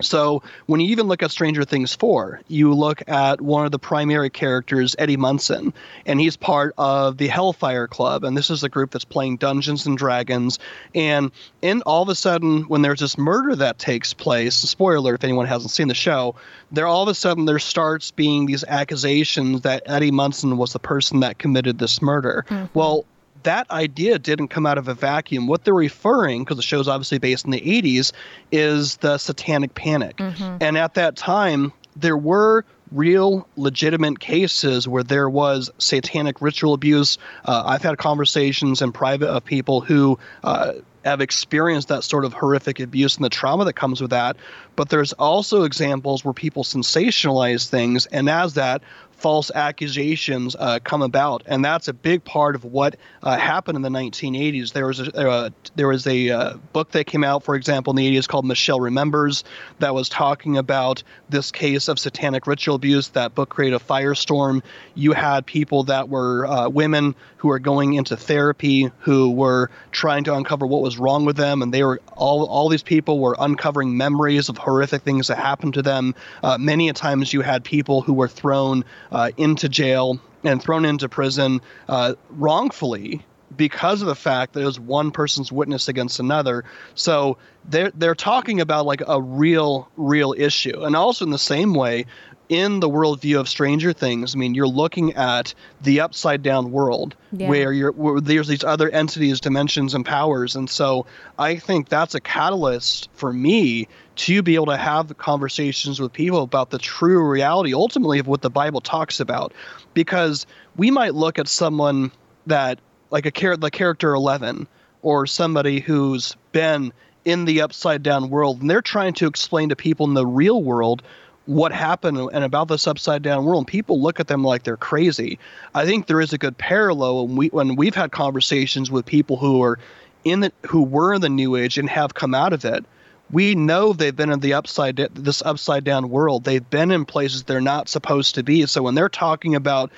so when you even look at Stranger Things 4, you look at one of the primary characters, Eddie Munson, and he's part of the Hellfire Club, and this is a group that's playing Dungeons and Dragons. And in all of a sudden, when there's this murder that takes place, spoiler alert if anyone hasn't seen the show, there all of a sudden there starts being these accusations that Eddie Munson was the person that committed this murder. Mm-hmm. Well, that idea didn't come out of a vacuum. What they're referring, because the show's obviously based in the 80s, is the Satanic Panic. Mm-hmm. And at that time, there were real legitimate cases where there was satanic ritual abuse. Uh, I've had conversations in private of people who uh, have experienced that sort of horrific abuse and the trauma that comes with that. But there's also examples where people sensationalize things, and as that, false accusations uh, come about, and that's a big part of what uh, happened in the 1980s. There was a, uh, there was a uh, book that came out, for example, in the 80s called Michelle Remembers, that was talking about this case of satanic ritual abuse. That book created a firestorm. You had people that were uh, women who were going into therapy, who were trying to uncover what was wrong with them, and they were all all these people were uncovering memories of horrific things that happened to them. Uh, many a times, you had people who were thrown uh, into jail and thrown into prison uh, wrongfully because of the fact that it was one person's witness against another. So they're they're talking about like a real real issue, and also in the same way, in the worldview of Stranger Things, I mean, you're looking at the upside down world yeah. where you're where there's these other entities, dimensions, and powers, and so I think that's a catalyst for me to be able to have conversations with people about the true reality, ultimately, of what the Bible talks about, because we might look at someone that like a char- the character Eleven or somebody who's been in the upside down world, and they're trying to explain to people in the real world what happened and about this upside down world and people look at them like they're crazy. I think there is a good parallel when we when we've had conversations with people who are in the who were in the new age and have come out of it we know they've been in the upside this upside down world they've been in places they're not supposed to be so when they're talking about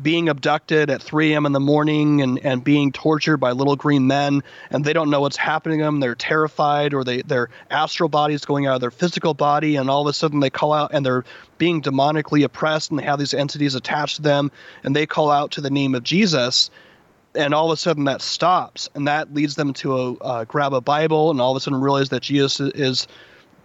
being abducted at 3 a.m. in the morning and, and being tortured by little green men, and they don't know what's happening to them. They're terrified, or they their astral body is going out of their physical body, and all of a sudden they call out and they're being demonically oppressed, and they have these entities attached to them, and they call out to the name of Jesus. And all of a sudden that stops, and that leads them to a, uh, grab a Bible, and all of a sudden realize that Jesus is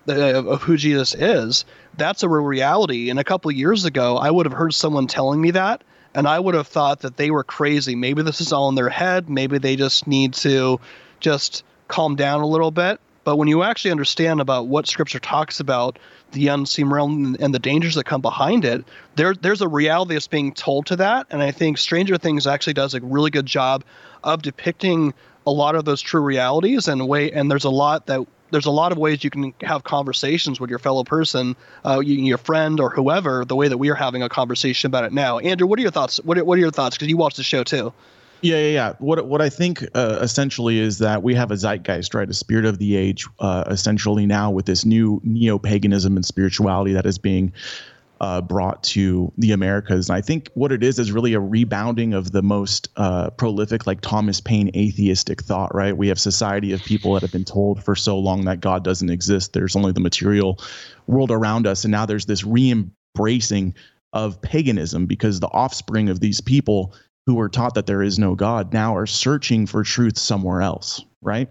of, of who Jesus is, that's a real reality. And a couple years ago, I would have heard someone telling me that, and I would have thought that they were crazy. Maybe this is all in their head. Maybe they just need to just calm down a little bit. But when you actually understand about what Scripture talks about, the unseen realm and the dangers that come behind it, there there's a reality that's being told to that. And I think Stranger Things actually does a really good job of depicting a lot of those true realities and way. And there's a lot that there's a lot of ways you can have conversations with your fellow person, uh, your friend or whoever, the way that we are having a conversation about it now. Andrew, what are your thoughts? What are, what are your thoughts? Because you watched the show too. Yeah, yeah, yeah. What what I think uh, essentially is that we have a zeitgeist, right? A spirit of the age, uh, essentially now with this new neo paganism and spirituality that is being uh, brought to the Americas. And I think what it is is really a rebounding of the most uh, prolific, like Thomas Paine, atheistic thought, right? We have society of people that have been told for so long that God doesn't exist. There's only the material world around us. And now there's this re embracing of paganism because the offspring of these people who were taught that there is no God now are searching for truth somewhere else, right?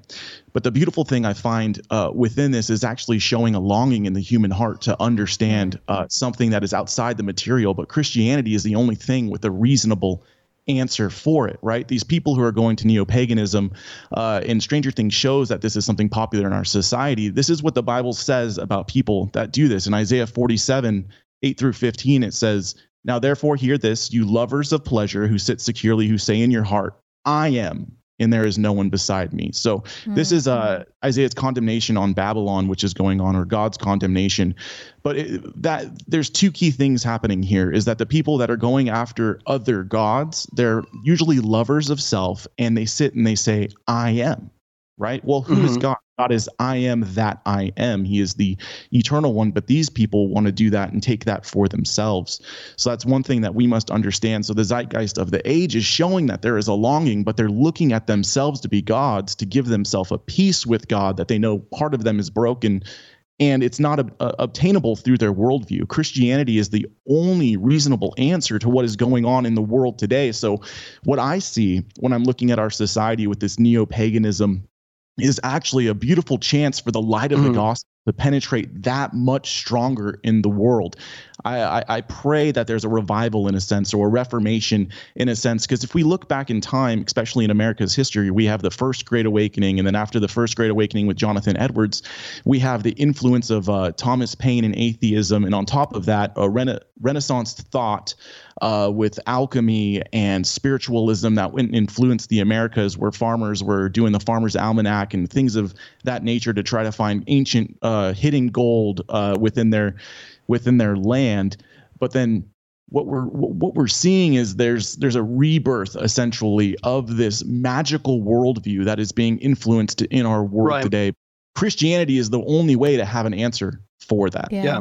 But the beautiful thing I find uh, within this is actually showing a longing in the human heart to understand uh, something that is outside the material. But Christianity is the only thing with a reasonable answer for it, right? These people who are going to neo paganism, uh, and Stranger Things shows that this is something popular in our society. This is what the Bible says about people that do this. In Isaiah 47, 8 through 15, it says, now, therefore, hear this, you lovers of pleasure who sit securely, who say in your heart, I am, and there is no one beside me. So, mm-hmm. this is uh, Isaiah's condemnation on Babylon, which is going on, or God's condemnation. But it, that there's two key things happening here: is that the people that are going after other gods, they're usually lovers of self, and they sit and they say, "I am." Right. Well, who mm-hmm. is God? God is I am that I am. He is the eternal one, but these people want to do that and take that for themselves. So that's one thing that we must understand. So the zeitgeist of the age is showing that there is a longing, but they're looking at themselves to be gods, to give themselves a peace with God that they know part of them is broken and it's not obtainable through their worldview. Christianity is the only reasonable answer to what is going on in the world today. So, what I see when I'm looking at our society with this neo paganism is actually a beautiful chance for the light of mm-hmm. the gospel to penetrate that much stronger in the world. I, I, I, pray that there's a revival in a sense or a reformation in a sense, because if we look back in time, especially in America's history, we have the first Great Awakening, and then after the first Great Awakening with Jonathan Edwards, we have the influence of uh, Thomas Paine and atheism, and on top of that, a rena- Renaissance thought uh, with alchemy and spiritualism that influenced the Americas, where farmers were doing the Farmer's Almanac and things of that nature to try to find ancient uh, hidden gold uh, within their within their land. But then what we're what we're seeing is there's there's a rebirth essentially of this magical worldview that is being influenced in our world right. today. Christianity is the only way to have an answer for that. Yeah. yeah.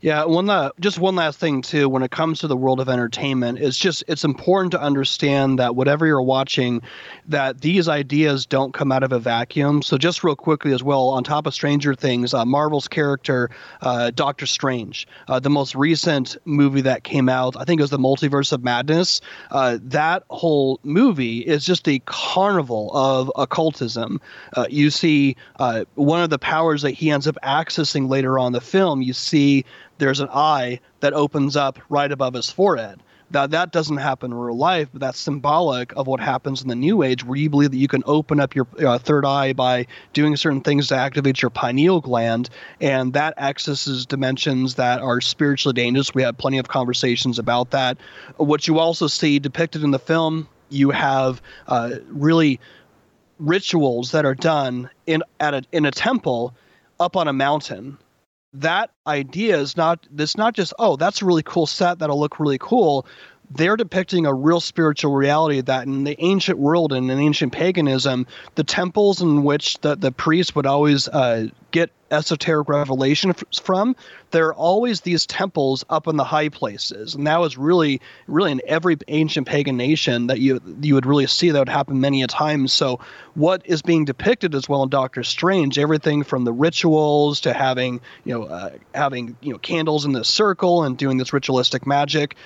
Yeah, one uh, just one last thing too. When it comes to the world of entertainment, it's just it's important to understand that whatever you're watching, that these ideas don't come out of a vacuum. So just real quickly as well, on top of Stranger Things, uh, Marvel's character uh, Doctor Strange, uh, the most recent movie that came out, I think it was the Multiverse of Madness. Uh, that whole movie is just a carnival of occultism. Uh, you see one of the powers that he ends up accessing later on the film. You see there's an eye that opens up right above his forehead. Now, that doesn't happen in real life, but that's symbolic of what happens in the New Age, where you believe that you can open up your uh, third eye by doing certain things to activate your pineal gland, and that accesses dimensions that are spiritually dangerous. We have plenty of conversations about that. What you also see depicted in the film, you have uh, really rituals that are done in at a, in a temple up on a mountain that idea is not this not just oh that's a really cool set that'll look really cool they're depicting a real spiritual reality that in the ancient world and in ancient paganism, the temples in which the, the priests would always uh, get esoteric revelation from, there are always these temples up in the high places. And that was really, really in every ancient pagan nation that you you would really see that would happen many a time. So what is being depicted as well in Doctor Strange, everything from the rituals to having, you know, uh, having, you know, candles in the circle and doing this ritualistic magic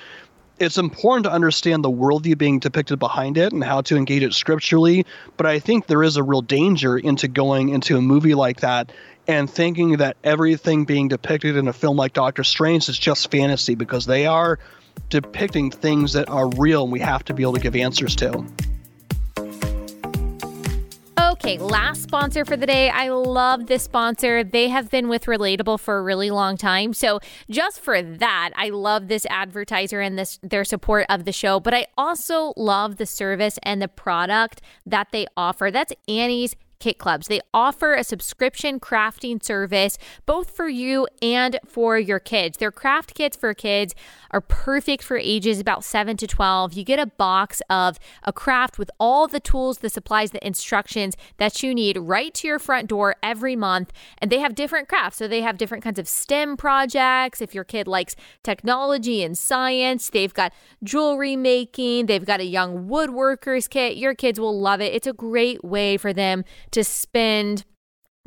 it's important to understand the worldview being depicted behind it and how to engage it scripturally. But I think there is a real danger into going into a movie like that and thinking that everything being depicted in a film like Doctor Strange is just fantasy because they are depicting things that are real and we have to be able to give answers to. Okay, last sponsor for the day. I love this sponsor. They have been with Relatable for a really long time. So, just for that, I love this advertiser and this their support of the show, but I also love the service and the product that they offer. That's Annie's Kit Clubs. They offer a subscription crafting service both for you and for your kids. Their craft kits for kids are perfect for ages about 7 to 12. You get a box of a craft with all the tools, the supplies, the instructions that you need right to your front door every month. And they have different crafts. So they have different kinds of STEM projects. If your kid likes technology and science, they've got jewelry making, they've got a young woodworkers kit. Your kids will love it. It's a great way for them to spend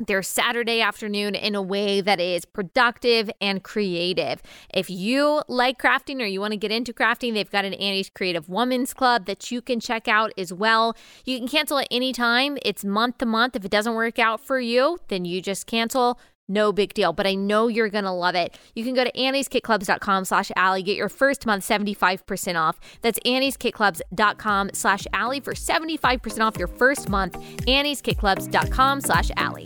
their Saturday afternoon in a way that is productive and creative. If you like crafting or you want to get into crafting, they've got an Annie's Creative Women's Club that you can check out as well. You can cancel at any time. It's month to month. If it doesn't work out for you, then you just cancel. No big deal, but I know you're going to love it. You can go to annieskitclubs.com slash Allie, get your first month 75% off. That's annieskitclubs.com slash Allie for 75% off your first month. annieskitclubs.com slash Allie.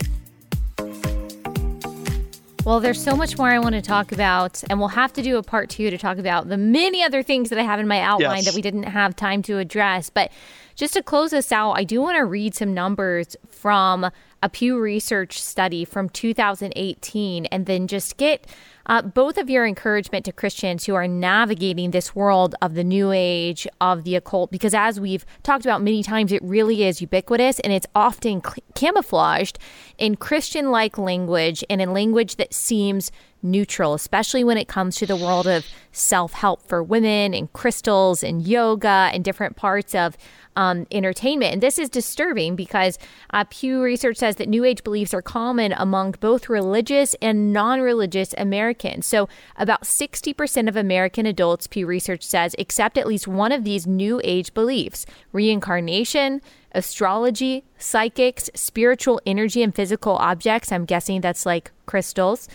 Well, there's so much more I want to talk about, and we'll have to do a part two to talk about the many other things that I have in my outline yes. that we didn't have time to address. But just to close us out, I do want to read some numbers from a Pew Research study from 2018 and then just get uh, both of your encouragement to Christians who are navigating this world of the new age, of the occult, because as we've talked about many times, it really is ubiquitous and it's often cl- camouflaged in Christian like language and in language that seems neutral, especially when it comes to the world of self help for women and crystals and yoga and different parts of um, entertainment. And this is disturbing because uh, Pew Research says that New Age beliefs are common among both religious and non religious Americans. So, about 60% of American adults, Pew Research says, accept at least one of these New Age beliefs reincarnation, astrology, psychics, spiritual energy, and physical objects. I'm guessing that's like crystals.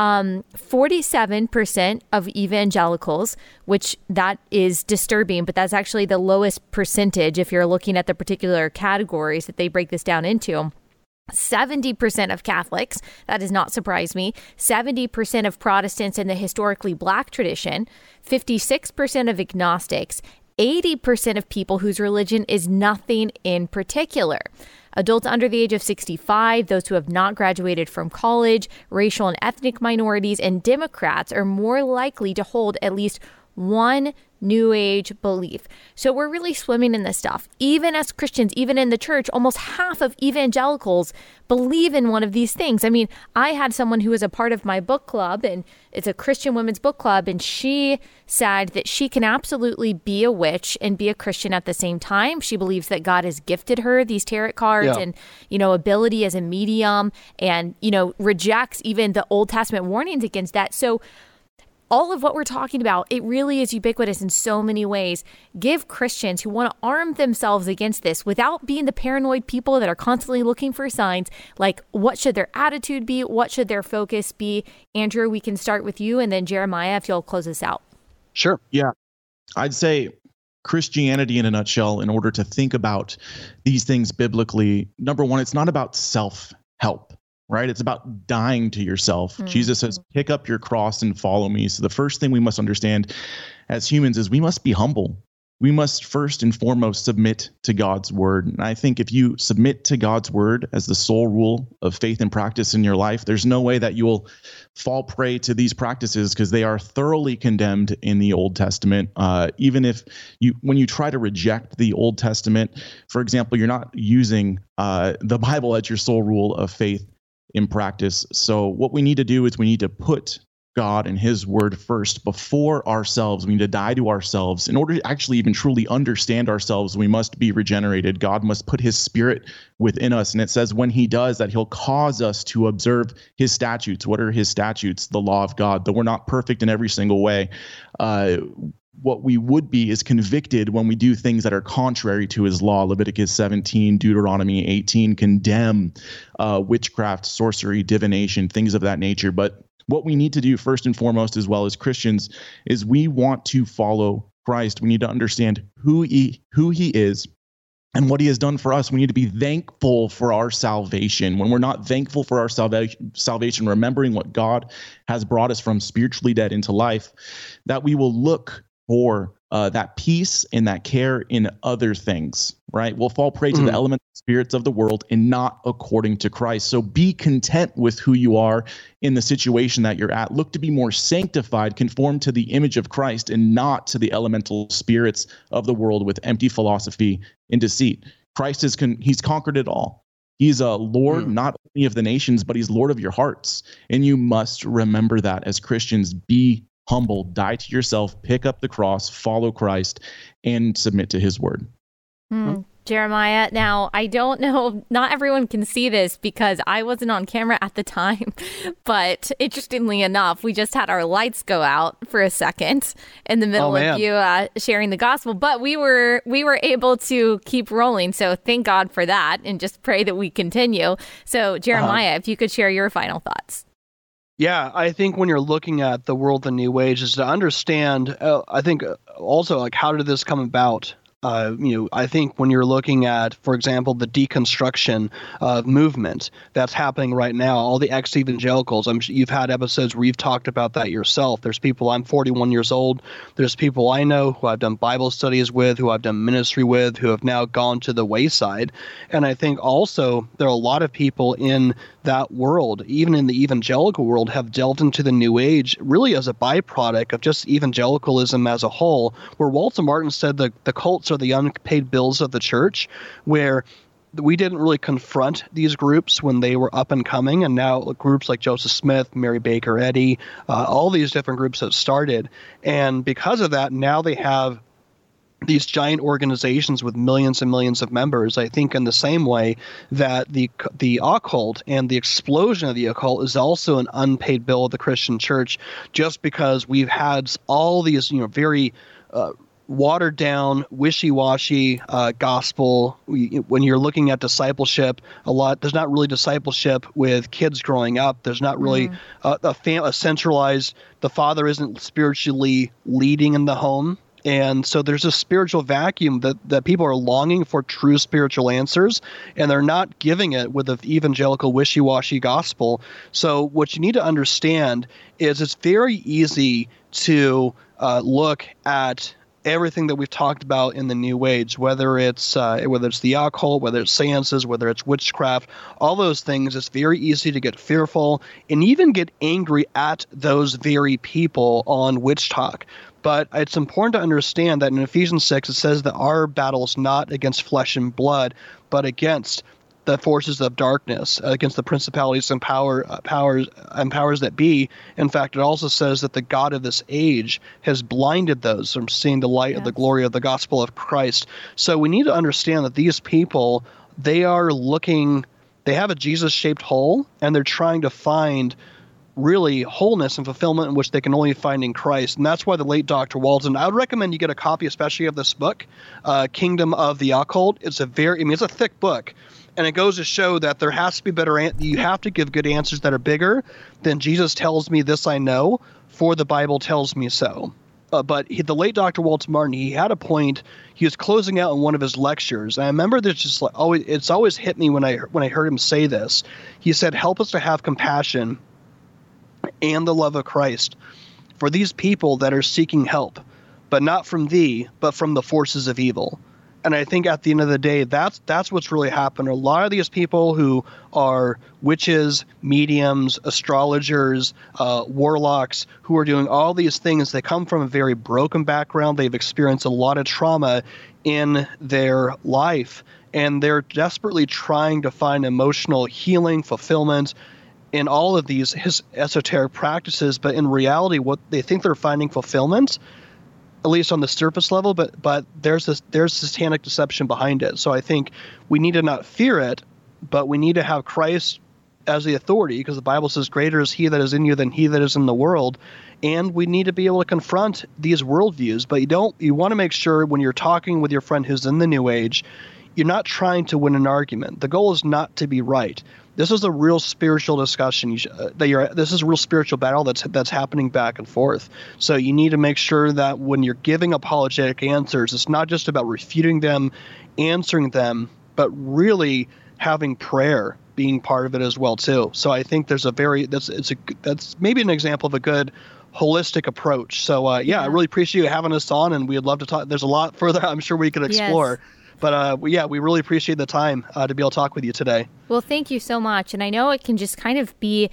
Um, 47% of evangelicals, which that is disturbing, but that's actually the lowest percentage if you're looking at the particular categories that they break this down into. 70% of Catholics, that does not surprise me, 70% of Protestants in the historically black tradition, 56% of agnostics, 80% of people whose religion is nothing in particular. Adults under the age of 65, those who have not graduated from college, racial and ethnic minorities, and Democrats are more likely to hold at least one New Age belief. So we're really swimming in this stuff. Even as Christians, even in the church, almost half of evangelicals believe in one of these things. I mean, I had someone who was a part of my book club, and it's a Christian women's book club, and she said that she can absolutely be a witch and be a Christian at the same time. She believes that God has gifted her these tarot cards yeah. and, you know, ability as a medium and, you know, rejects even the Old Testament warnings against that. So, all of what we're talking about, it really is ubiquitous in so many ways. Give Christians who want to arm themselves against this without being the paranoid people that are constantly looking for signs, like what should their attitude be? What should their focus be? Andrew, we can start with you, and then Jeremiah, if you'll close us out. Sure. Yeah. I'd say Christianity in a nutshell, in order to think about these things biblically, number one, it's not about self help right? It's about dying to yourself. Mm-hmm. Jesus says, pick up your cross and follow me. So the first thing we must understand as humans is we must be humble. We must first and foremost submit to God's word. And I think if you submit to God's word as the sole rule of faith and practice in your life, there's no way that you will fall prey to these practices because they are thoroughly condemned in the Old Testament. Uh, even if you, when you try to reject the Old Testament, for example, you're not using uh, the Bible as your sole rule of faith in practice. So, what we need to do is we need to put God and His Word first before ourselves. We need to die to ourselves. In order to actually even truly understand ourselves, we must be regenerated. God must put His Spirit within us. And it says when He does that, He'll cause us to observe His statutes. What are His statutes? The law of God. Though we're not perfect in every single way. Uh, what we would be is convicted when we do things that are contrary to his law. Leviticus 17, Deuteronomy 18 condemn uh, witchcraft, sorcery, divination, things of that nature. But what we need to do first and foremost, as well as Christians, is we want to follow Christ. We need to understand who he who he is and what he has done for us. We need to be thankful for our salvation. When we're not thankful for our salvation, salvation, remembering what God has brought us from spiritually dead into life, that we will look for uh, that peace and that care in other things, right? We'll fall prey to mm-hmm. the elemental spirits of the world and not according to Christ. So be content with who you are in the situation that you're at. Look to be more sanctified, conform to the image of Christ and not to the elemental spirits of the world with empty philosophy and deceit. Christ is con- he's conquered it all. He's a Lord mm. not only of the nations, but he's Lord of your hearts. And you must remember that as Christians. Be humble, die to yourself, pick up the cross, follow Christ, and submit to his word. Hmm. Jeremiah. Now, I don't know, not everyone can see this because I wasn't on camera at the time, but interestingly enough, we just had our lights go out for a second in the middle oh, of you uh, sharing the gospel, but we were we were able to keep rolling. So thank God for that and just pray that we continue. So, Jeremiah, uh-huh. if you could share your final thoughts. Yeah, I think when you're looking at the world the new age is to understand. Uh, I think uh, also like how did this come about? Uh, you know, I think when you're looking at, for example, the deconstruction uh, movement that's happening right now, all the ex-evangelicals. I'm you've had episodes where you've talked about that yourself. There's people. I'm 41 years old. There's people I know who I've done Bible studies with, who I've done ministry with, who have now gone to the wayside. And I think also there are a lot of people in that world, even in the evangelical world, have delved into the New Age really as a byproduct of just evangelicalism as a whole. Where Walter Martin said the, the cults are the unpaid bills of the church, where we didn't really confront these groups when they were up and coming, and now groups like Joseph Smith, Mary Baker Eddy, uh, all these different groups have started, and because of that, now they have these giant organizations with millions and millions of members. I think in the same way that the the occult and the explosion of the occult is also an unpaid bill of the Christian church, just because we've had all these you know very uh, watered down, wishy washy uh, gospel. When you're looking at discipleship, a lot there's not really discipleship with kids growing up. There's not really mm. a, a, fam- a centralized. The father isn't spiritually leading in the home and so there's a spiritual vacuum that, that people are longing for true spiritual answers, and they're not giving it with the evangelical wishy washy gospel. So, what you need to understand is it's very easy to uh, look at everything that we've talked about in the new age whether it's uh, whether it's the occult whether it's seances whether it's witchcraft all those things it's very easy to get fearful and even get angry at those very people on WitchTok. but it's important to understand that in Ephesians 6, it says that our battle is not against flesh and blood, but against the forces of darkness, against the principalities and power, uh, powers and powers that be. In fact, it also says that the God of this age has blinded those from seeing the light yes. of the glory of the gospel of Christ. So we need to understand that these people, they are looking, they have a Jesus shaped hole, and they're trying to find really wholeness and fulfillment in which they can only find in Christ. And that's why the late Dr. Walden, I would recommend you get a copy, especially of this book, uh, Kingdom of the Occult. It's a very, I mean, it's a thick book. And it goes to show that there has to be better, an- you have to give good answers that are bigger than Jesus tells me this I know, for the Bible tells me so. Uh, but he, the late Dr. Walter Martin, he had a point. He was closing out in one of his lectures, and I remember this just like always. It's always hit me when I when I heard him say this. He said, "Help us to have compassion and the love of Christ for these people that are seeking help, but not from thee, but from the forces of evil. And I think at the end of the day, that's that's what's really happened. A lot of these people who are witches, mediums, astrologers, uh, warlocks, who are doing all these things, they come from a very broken background. They've experienced a lot of trauma in their life, and they're desperately trying to find emotional healing, fulfillment, in all of these esoteric practices, but in reality, what they think they're finding fulfillment, at least on the surface level, but but there's this there's satanic deception behind it. So I think we need to not fear it, but we need to have Christ as the authority because the Bible says, Greater is he that is in you than he that is in the world. And we need to be able to confront these worldviews. But you don't, you want to make sure when you're talking with your friend who's in the new age, you're not trying to win an argument. The goal is not to be right. This is a real spiritual discussion. You should, uh, that you're. This is a real spiritual battle that's that's happening back and forth. So you need to make sure that when you're giving apologetic answers, it's not just about refuting them, answering them, but really having prayer being part of it as well too. So I think there's a very that's it's a that's maybe an example of a good holistic approach. So uh, yeah, yeah, I really appreciate you having us on, and we'd love to talk. There's a lot further I'm sure we could explore. Yes. But uh, yeah, we really appreciate the time uh, to be able to talk with you today. Well, thank you so much. And I know it can just kind of be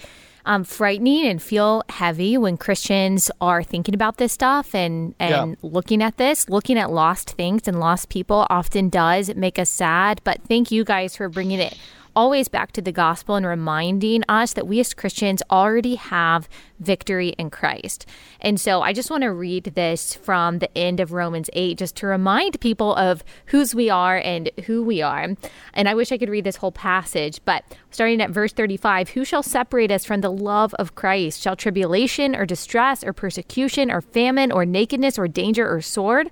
um, frightening and feel heavy when Christians are thinking about this stuff and and yeah. looking at this, looking at lost things and lost people often does make us sad. But thank you guys for bringing it always back to the gospel and reminding us that we as Christians already have victory in Christ. And so I just want to read this from the end of Romans 8 just to remind people of whose we are and who we are. And I wish I could read this whole passage, but starting at verse 35 Who shall separate us from the love of Christ? Shall tribulation or distress or persecution or famine or nakedness or danger or sword?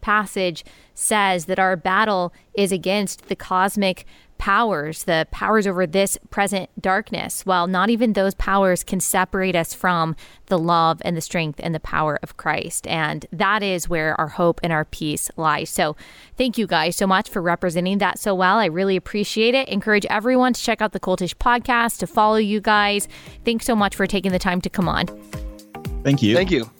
passage says that our battle is against the cosmic powers, the powers over this present darkness, while not even those powers can separate us from the love and the strength and the power of Christ. And that is where our hope and our peace lies. So thank you guys so much for representing that so well. I really appreciate it. Encourage everyone to check out the Cultish podcast, to follow you guys. Thanks so much for taking the time to come on. Thank you. Thank you.